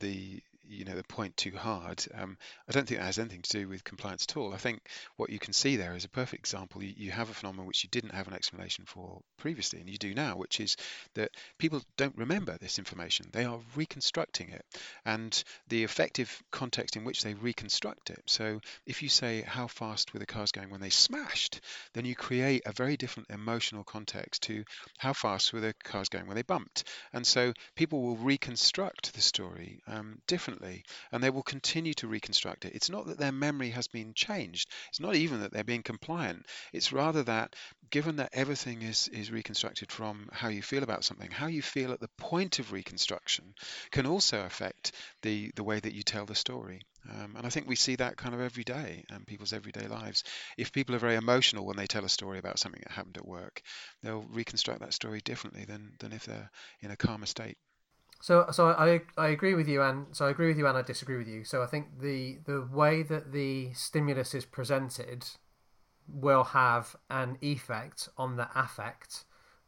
the you know the point too hard. Um, I don't think that has anything to do with compliance at all. I think what you can see there is a perfect example. You, you have a phenomenon which you didn't have an explanation for previously, and you do now, which is that people don't remember this information. They are reconstructing it, and the affective context in which they reconstruct it. So if you say how fast were the cars going when they smashed, then you create a very different emotional context to how fast were the cars going when they bumped. And so people will reconstruct the story um, differently and they will continue to reconstruct it. It's not that their memory has been changed, it's not even that they're being compliant. It's rather that given that everything is, is reconstructed from how you feel about something, how you feel at the point of reconstruction can also affect the, the way that you tell the story. Um, and I think we see that kind of every day in people's everyday lives. If people are very emotional when they tell a story about something that happened at work, they'll reconstruct that story differently than, than if they're in a calmer state. So, so I I agree with you, and so I agree with you, and I disagree with you. So I think the the way that the stimulus is presented will have an effect on the affect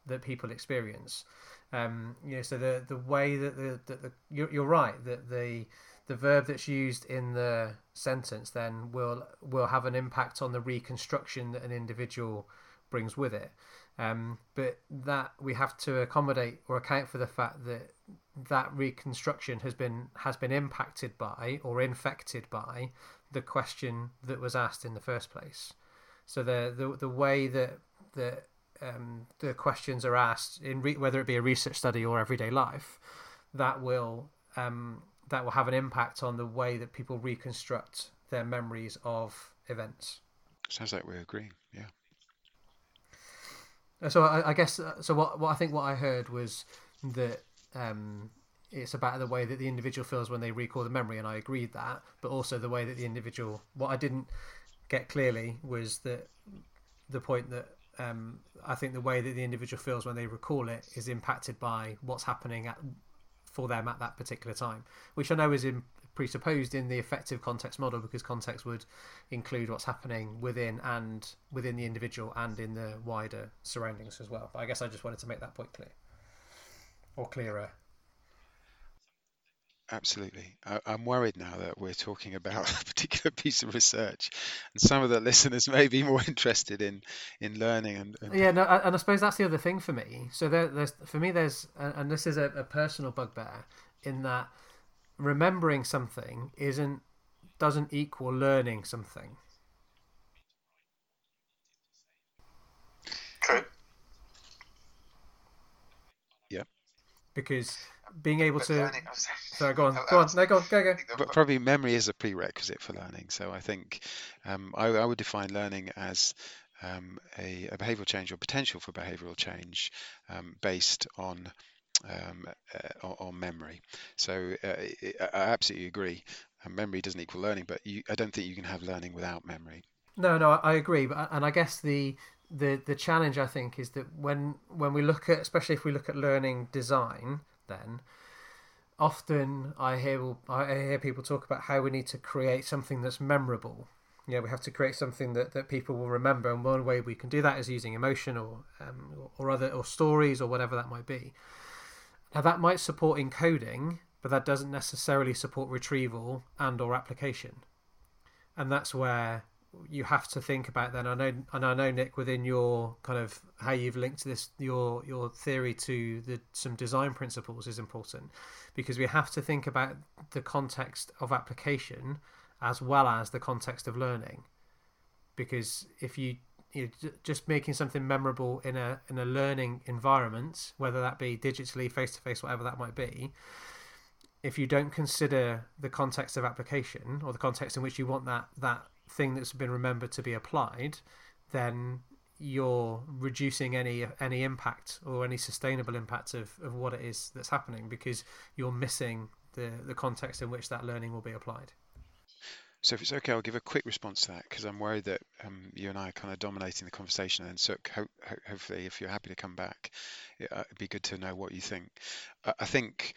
that people experience. Um, you know, so the the way that the, that the you're, you're right that the the verb that's used in the sentence then will will have an impact on the reconstruction that an individual brings with it. Um, but that we have to accommodate or account for the fact that that reconstruction has been has been impacted by or infected by the question that was asked in the first place. So the the, the way that that um, the questions are asked in re- whether it be a research study or everyday life, that will um, that will have an impact on the way that people reconstruct their memories of events. Sounds like we're agreeing. Yeah. So I, I guess uh, so. What what I think what I heard was that um, it's about the way that the individual feels when they recall the memory, and I agreed that. But also the way that the individual. What I didn't get clearly was that the point that um, I think the way that the individual feels when they recall it is impacted by what's happening at for them at that particular time, which I know is in, presupposed in the affective context model because context would include what's happening within and within the individual and in the wider surroundings as well. But I guess I just wanted to make that point clear or clearer. Absolutely. I, am worried now that we're talking about a particular piece of research, and some of the listeners may be more interested in in learning. And, and... yeah, no, and I suppose that's the other thing for me. So there, there's for me, there's and this is a, a personal bugbear in that remembering something isn't doesn't equal learning something. True. Because being able but to. Learning, sorry, go on, go on, no, go on, go, go. But probably memory is a prerequisite for learning. So I think um, I, I, would define learning as um, a, a, behavioural change or potential for behavioural change um, based on um, uh, on memory. So uh, I absolutely agree. memory doesn't equal learning, but you, I don't think you can have learning without memory. No, no, I agree. But and I guess the the the challenge I think is that when when we look at, especially if we look at learning design, then often I hear I hear people talk about how we need to create something that's memorable. Yeah, we have to create something that, that people will remember, and one way we can do that is using emotion or um, or other or stories or whatever that might be. Now that might support encoding, but that doesn't necessarily support retrieval and or application. And that's where you have to think about then. I know, and I know Nick, within your kind of how you've linked this, your your theory to the some design principles is important because we have to think about the context of application as well as the context of learning. Because if you you just making something memorable in a in a learning environment, whether that be digitally, face to face, whatever that might be, if you don't consider the context of application or the context in which you want that that thing that's been remembered to be applied, then you're reducing any any impact or any sustainable impact of, of what it is that's happening because you're missing the the context in which that learning will be applied. So if it's okay, I'll give a quick response to that because I'm worried that um, you and I are kind of dominating the conversation. And so ho- ho- hopefully, if you're happy to come back, it, would uh, be good to know what you think. I, think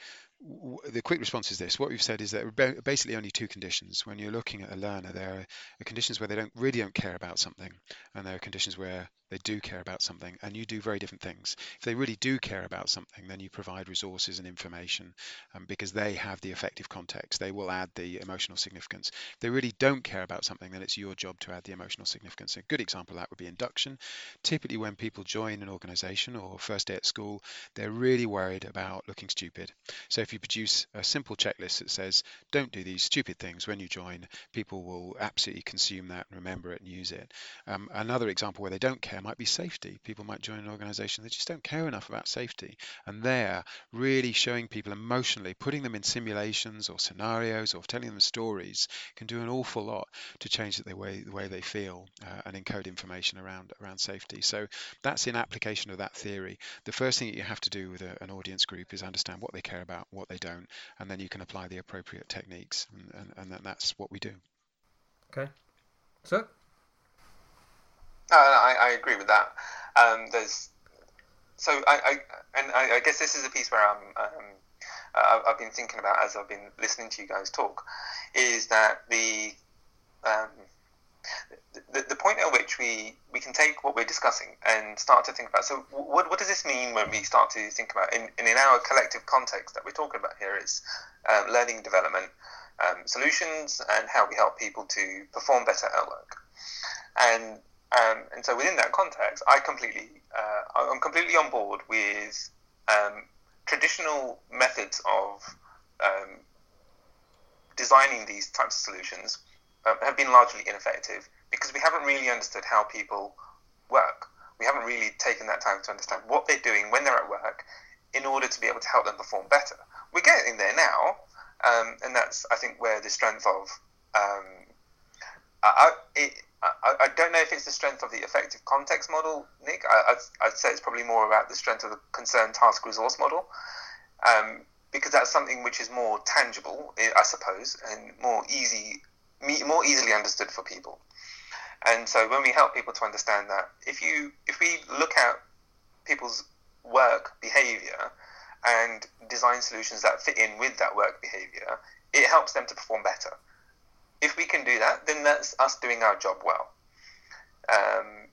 the quick response is this: what we've said is that basically only two conditions. When you're looking at a learner, there are conditions where they don't really don't care about something, and there are conditions where they do care about something, and you do very different things. If they really do care about something, then you provide resources and information um, because they have the affective context. They will add the emotional significance. If they really don't care about something, then it's your job to add the emotional significance. A good example of that would be induction. Typically, when people join an organization or first day at school, they're really worried about looking stupid. So if you produce a simple checklist that says, don't do these stupid things when you join, people will absolutely consume that and remember it and use it. Um, another example where they don't care might be safety. People might join an organization that just don't care enough about safety. And there, really showing people emotionally, putting them in simulations or scenarios or telling them stories can do an awful lot to change the way, the way they feel uh, and encode information around, around safety. So that's in application of that theory. The first thing that you have to do with a, an audience group is understand what they care about, what they don't, and then you can apply the appropriate techniques. And, and, and that's what we do. Okay. So no, I, I agree with that. Um, there's so I, I and I, I, guess this is a piece where I'm um, uh, I've been thinking about as I've been listening to you guys talk is that the um, the, the point at which we, we can take what we're discussing and start to think about so what, what does this mean when we start to think about in, in our collective context that we're talking about here is um, learning development um, solutions and how we help people to perform better at work and um, and so within that context, I completely, uh, I'm completely on board with um, traditional methods of um, designing these types of solutions uh, have been largely ineffective because we haven't really understood how people work. We haven't really taken that time to understand what they're doing when they're at work in order to be able to help them perform better. We're getting there now, um, and that's I think where the strength of um, I, it, I, I, don't know if it's the strength of the affective context model, Nick. I, would I'd say it's probably more about the strength of the concerned task resource model, um, because that's something which is more tangible, I suppose, and more easy, more easily understood for people. And so when we help people to understand that, if you if we look at people's work behavior and design solutions that fit in with that work behavior, it helps them to perform better if we can do that, then that's us doing our job well. Um,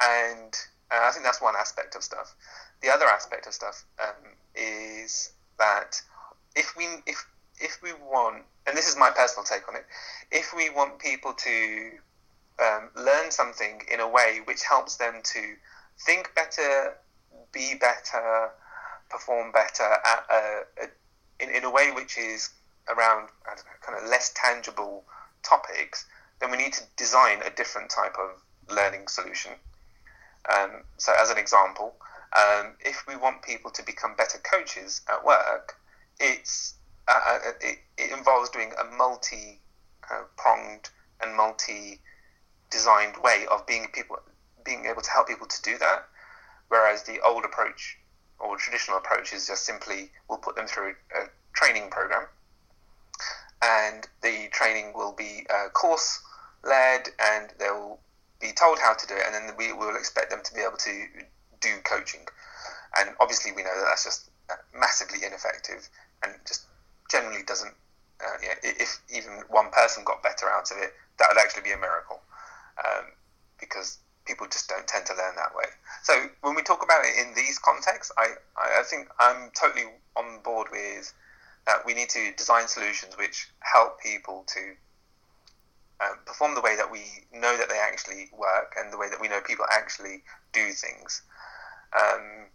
and I think that's one aspect of stuff. The other aspect of stuff um, is that if we if if we want, and this is my personal take on it, if we want people to um, learn something in a way which helps them to think better, be better, perform better at a, a, in, in a way which is around know, kind of less tangible topics, then we need to design a different type of learning solution. Um, so, as an example, um, if we want people to become better coaches at work, it's uh, uh it, it, involves doing a multi uh, pronged and multi designed way of being people being able to help people to do that. Whereas the old approach or traditional approach is just simply we'll put them through a, a training program and the training will be uh, course led and they'll be told how to do it and then we will expect them to be able to do coaching. And obviously we know that that's just uh, massively ineffective and just generally doesn't uh, yeah, if even one person got better out of it that would actually be a miracle um, because people just don't tend to learn that way. So when we talk about it in these contexts I, I think I'm totally on board with we need to design solutions which help people to um, perform the way that we know that they actually work and the way that we know people actually do things. Um,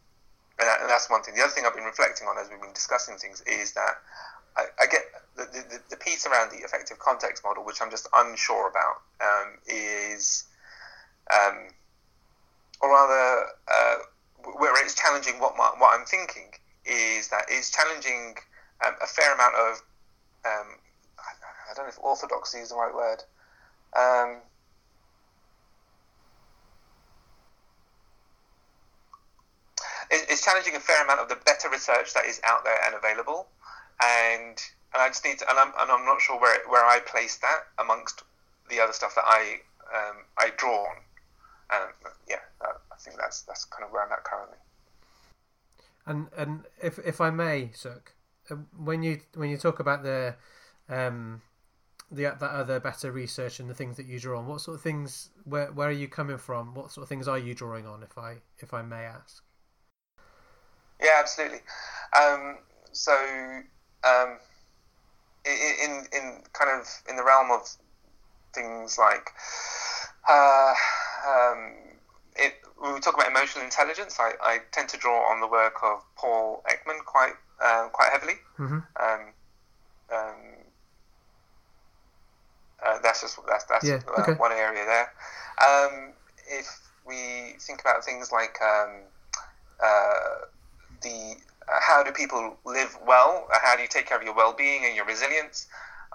and, that, and, that's one thing. The other thing I've been reflecting on as we've been discussing things is that I, I get the, the, the, piece around the affective context model, which I'm just unsure about, um, is, um, or rather, uh, where it's challenging what, my, what I'm thinking is that it's challenging um, a fair amount of um, I don't know if orthodoxy is the right word. Um, it's challenging a fair amount of the better research that is out there and available, and and I just need to, and I'm and I'm not sure where where I place that amongst the other stuff that I um, I draw on. Um, yeah, I think that's that's kind of where I'm at currently. And and if if I may, Sukh, when you when you talk about the um, the that other better research and the things that you draw on, what sort of things where where are you coming from? What sort of things are you drawing on, if I if I may ask? Yeah, absolutely. Um, so um, in in kind of in the realm of things like uh, um, it, when we talk about emotional intelligence, I, I tend to draw on the work of Paul Ekman quite uh, quite heavily. Mm-hmm. Um, um, uh, that's just that's that's Yeah, uh, okay. one area there. Um, if we think about things like um, uh, the uh, how do people live well? Uh, how do you take care of your well-being and your resilience?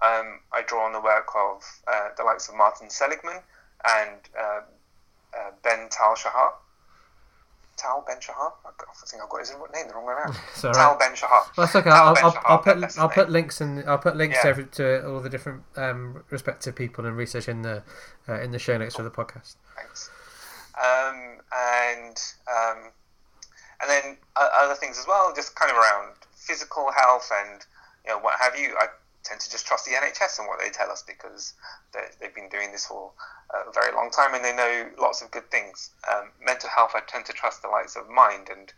Um, I draw on the work of uh, the likes of Martin Seligman and uh, uh, Ben Tal Shahar. Tal Ben Shahar? I think I've got his name the wrong way around. Sorry. Tal Ben Shahar. Well, that's okay. I'll, I'll, I'll put I'll put links and I'll put links Yeah. to, every, to all the different um, respective people and research in the uh, in the show notes for the podcast. Thanks. Um, and um, and then uh, other things as well, just kind of around physical health and you know what have you. I tend to just trust the NHS and what they tell us because they, they've been doing this for a very long time and they know lots of good things. Um, mental health, I tend to trust the likes of Mind and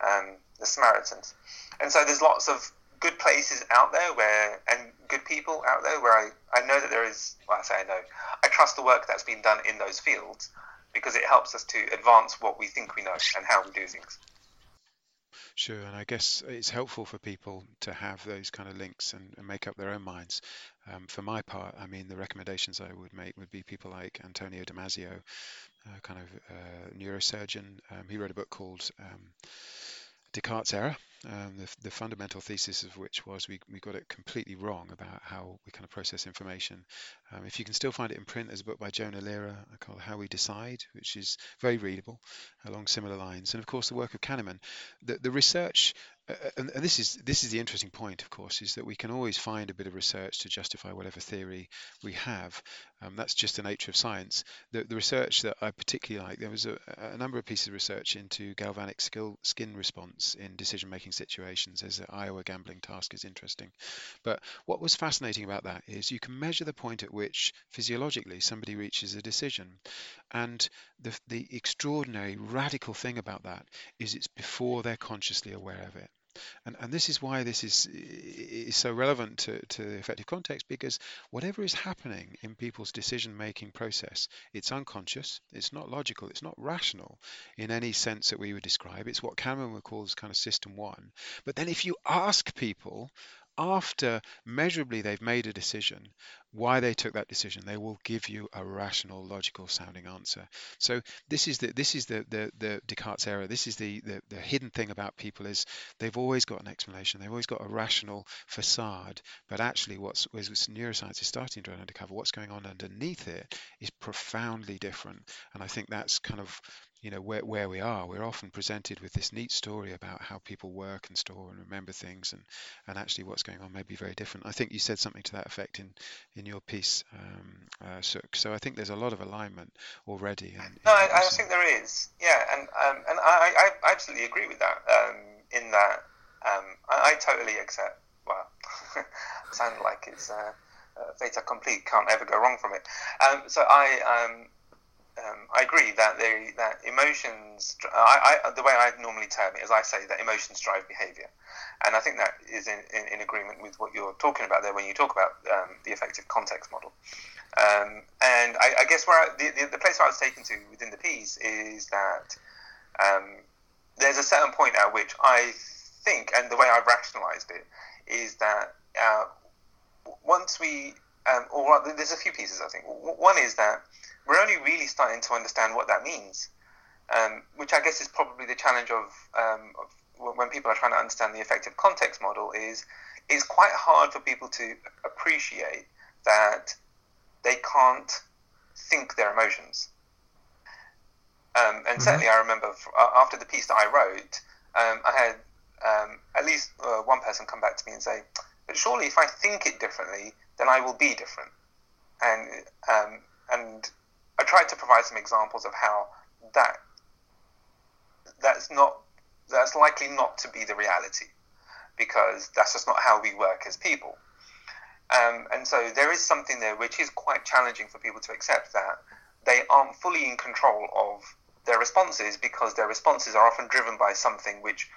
um, the Samaritans. And so there's lots of good places out there where and good people out there where I, I know that there is well I say I know I trust the work that's been done in those fields because it helps us to advance what we think we know and how we do things. Sure, and I guess it's helpful for people to have those kind of links and, and make up their own minds. Um, for my part, I mean, the recommendations I would make would be people like Antonio Damasio, uh, kind of uh, neurosurgeon. Um, he wrote a book called um, Descartes' Error, um, the, the fundamental thesis of which was we, we got it completely wrong about how we kind of process information. Um, if you can still find it in print, there's a book by Jonah Lehrer called How We Decide, which is very readable along similar lines. And of course, the work of Kahneman. The, the research, uh, and, and this is this is the interesting point, of course, is that we can always find a bit of research to justify whatever theory we have. Um, that's just the nature of science. The, the research that I particularly like, there was a, a number of pieces of research into galvanic skill, skin response in decision-making situations. As the Iowa gambling task is interesting. But what was fascinating about that is you can measure the point at which physiologically somebody reaches a decision. And the, the extraordinary, radical thing about that is it's before they're consciously aware of it. And, and this is why this is, is so relevant to, to the affective context because whatever is happening in people's decision making process, it's unconscious, it's not logical, it's not rational in any sense that we would describe. It's what Kahneman would call kind of system one. But then if you ask people, after measurably they've made a decision, why they took that decision, they will give you a rational, logical sounding answer. So this is the this is the the, the Descartes error. This is the, the the hidden thing about people is they've always got an explanation. They've always got a rational facade, but actually, what's as neuroscience is starting to uncover, what's going on underneath it is profoundly different. And I think that's kind of you know where, where we are we're often presented with this neat story about how people work and store and remember things and and actually what's going on may be very different i think you said something to that effect in in your piece um uh, Sukh. so i think there's a lot of alignment already in No, I, I think there is. Yeah, and um, and I, I absolutely agree with that. Um, in that, um, I, I totally accept. Well, sound like it's uh, uh, accompli. Can't ever go wrong from it. Um, so I um, I agree that they, that emotions. I, I the way I normally term it is I say that emotions drive behaviour, and I think that is in, in, in agreement with what you're talking about there when you talk about um, the affective context model. Um, and I, I guess where I, the, the, the place I was taken to within the piece is that um, there's a certain point at which I think, and the way I've rationalised it, is that uh, once we, um, or there's a few pieces I think. One is that we're only really starting to understand what that means, um, which I guess is probably the challenge of, um, of when people are trying to understand the affective context model. Is it's quite hard for people to appreciate that they can't think their emotions. Um, and certainly, I remember after the piece that I wrote, um, I had um, at least uh, one person come back to me and say, "But surely, if I think it differently, then I will be different." And um, and I tried to provide some examples of how that that's not that's likely not to be the reality because that's just not how we work as people. Um, and so there is something there which is quite challenging for people to accept that they aren't fully in control of their responses because their responses are often driven by something which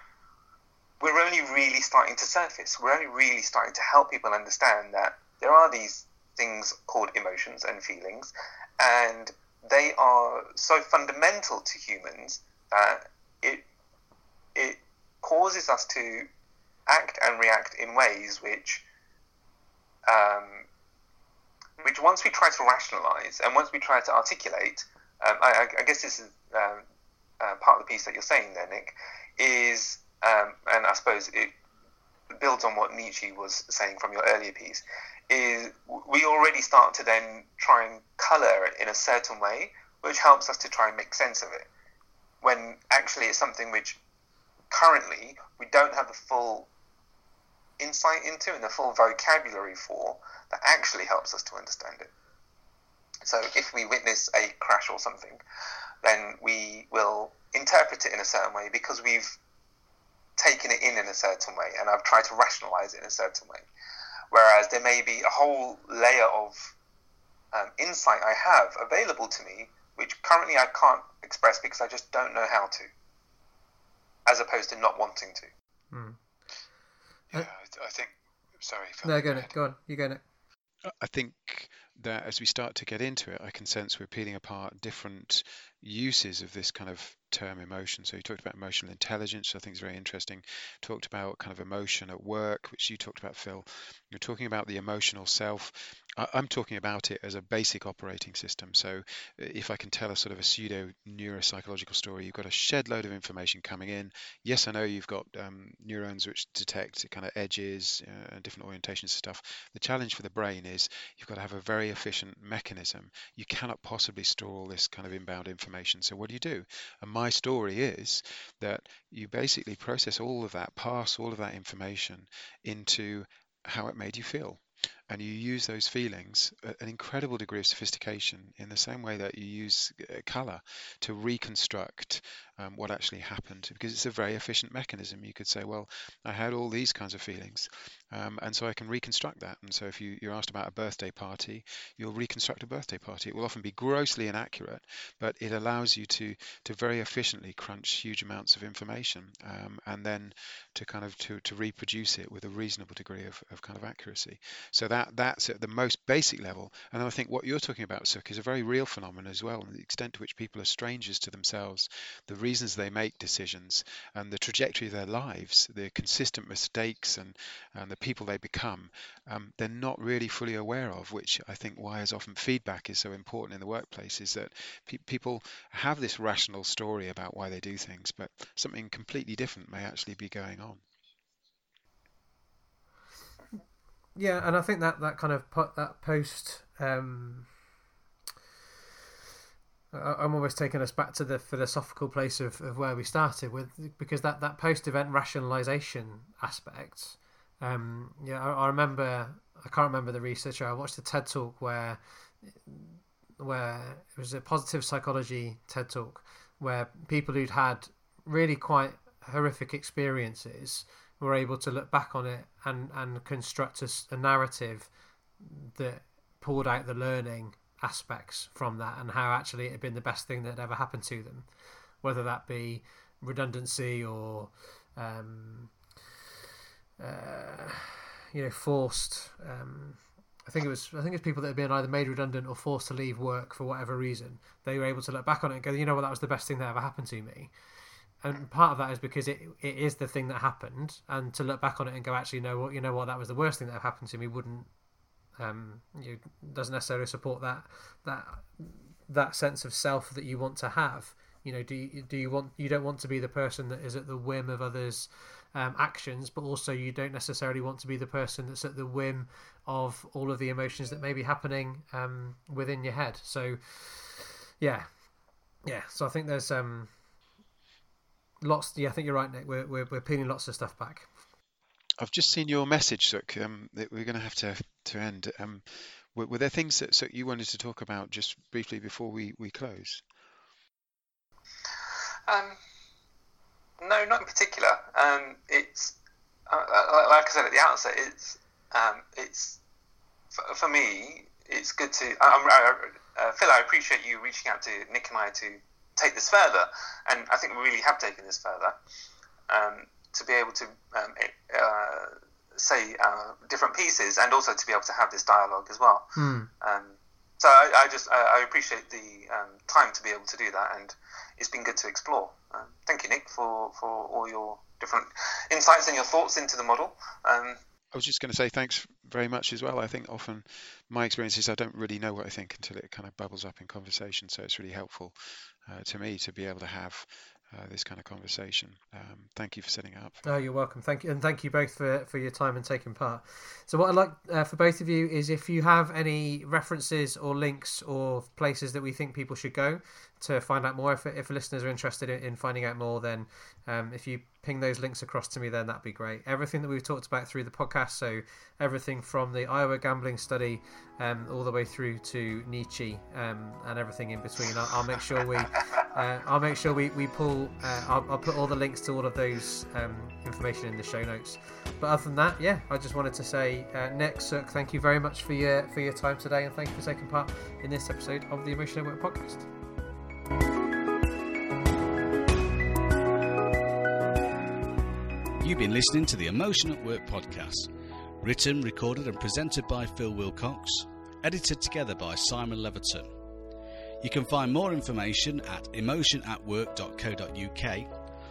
we're only really starting to surface. We're only really starting to help people understand that there are these things called emotions and feelings, and they are so fundamental to humans that it it causes us to act and react in ways which um, which once we try to rationalize and once we try to articulate, um, I, I, guess this is um, uh, part of the piece that you're saying there, Nick, is, um, and I suppose it builds on what Nietzsche was saying from your earlier piece, is we already start to then try and color in a certain way, which helps us to try and make sense of it, when actually it's something which currently we don't have the full insight into and the full vocabulary for that actually helps us to understand it. So if we witness a crash or something, then we will interpret it in a certain way because we've taken it in in a certain way and I've tried to rationalize it in a certain way. Whereas there may be a whole layer of um, insight I have available to me, which currently I can't express because I just don't know how to, as opposed to not wanting to. Mm. Yeah, I think. Sorry. No, go, go, go on. You go, Nick. I think that as we start to get into it, I can sense we're peeling apart different uses of this kind of term emotion. So you talked about emotional intelligence, I think is very interesting. Talked about kind of emotion at work, which you talked about, Phil. You're talking about the emotional self. I'm talking about it as a basic operating system. So uh, if I can tell a sort of a pseudo neuropsychological story, you've got a shed load of information coming in. Yes, I know you've got um, neurons which detect kind of edges uh, and different orientations and stuff. The challenge for the brain is you've got to have a very efficient mechanism. You cannot possibly store all this kind of inbound information. So what do you do? And my story is that you basically process all of that, pass all of that information into how it made you feel and you use those feelings an incredible degree of sophistication in the same way that you use uh, color to reconstruct um, what actually happened because it's a very efficient mechanism. You could say well i had all these kinds of feelings um, and so i can reconstruct that. And so if you, you're asked about a birthday party you'll reconstruct a birthday party. It will often be grossly inaccurate but it allows you to to very efficiently crunch huge amounts of information um, and then to kind of to, to reproduce it with a reasonable degree of, of kind of accuracy. So that that that's at the most basic level. And I think what you're talking about, Sukh, is a very real phenomenon as well, and the extent to which people are strangers to themselves, the reasons they make decisions, and the trajectory of their lives, the consistent mistakes and, and the people they become, um, they're not really fully aware of, which I think why is often feedback is so important in the workplace, is that pe- people have this rational story about why they do things, but something completely different may actually be going on. Yeah, and I think that that kind of put that post. Um, I'm almost taking us back to the philosophical place of, of where we started with because that, that post event rationalization aspect. Um, yeah, I, I, remember. I can't remember the researcher. I watched a TED talk where where it was a positive psychology TED talk where people who'd had really quite horrific experiences were able to look back on it and and construct a, a narrative that pulled out the learning aspects from that and how actually it had been the best thing that had ever happened to them, whether that be redundancy or um, uh, you know forced. Um, I think it was I think it's people that had been either made redundant or forced to leave work for whatever reason. They were able to look back on it and go, you know what, that was the best thing that ever happened to me and part of that is because it it is the thing that happened, and to look back on it and go, actually, know what you know what that was the worst thing that happened to me wouldn't um you doesn't necessarily support that that that sense of self that you want to have. You know, do you, do you want you don't want to be the person that is at the whim of others' um, actions, but also you don't necessarily want to be the person that's at the whim of all of the emotions that may be happening um, within your head. So, yeah, yeah. So I think there's um lots. Yeah, I think you're right, Nick. We're we're, we're peeling lots of stuff back. I've just seen your message, Sukh, um, that we're going to have to to end. Um, were, were, there things that Sukh, you wanted to talk about just briefly before we, we close? Um, no, not in particular. Um, it's uh, like I said at the outset, it's um, it's for, for me, it's good to. I, I, uh, Phil, I appreciate you reaching out to Nick and I to take this further, and I think we really have taken this further um, to be able to um, uh, say uh, different pieces, and also to be able to have this dialogue as well. Hmm. Um, so I, I just I, I appreciate the um, time to be able to do that, and it's been good to explore. Um, thank you, Nick, for, for all your different insights and your thoughts into the model. I was just going to say thanks very much as well. I think often my experience is I don't really know what I think until it kind of bubbles up in conversation. So it's really helpful uh, to me to be able to have uh, this kind of conversation. Um, thank you for setting up. Oh, you're welcome. Thank you, and thank you both for, for your time and taking part. So, what I'd like uh, for both of you is if you have any references or links or places that we think people should go to find out more. If, if listeners are interested in, in finding out more, then um, if you ping those links across to me, then that'd be great. Everything that we've talked about through the podcast, so everything from the Iowa gambling study um, all the way through to Nietzsche um, and everything in between. I'll, I'll make sure we, uh, I'll make sure we we pull. Uh, I'll, I'll, put all the links to all of those um, information in the show notes. But other than that, yeah, I just wanted to say, uh, Nick, Sukh, thank you very much for your for your time today, and thank you for taking part in this episode of the Emotion at Work podcast. You've been listening to the Emotion at Work podcast, written, recorded, and presented by Phil Wilcox, edited together by Simon Leverton. You can find more information at emotionatwork.co.uk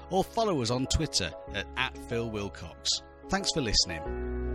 or follow us on Twitter at, at Phil Wilcox. Thanks for listening.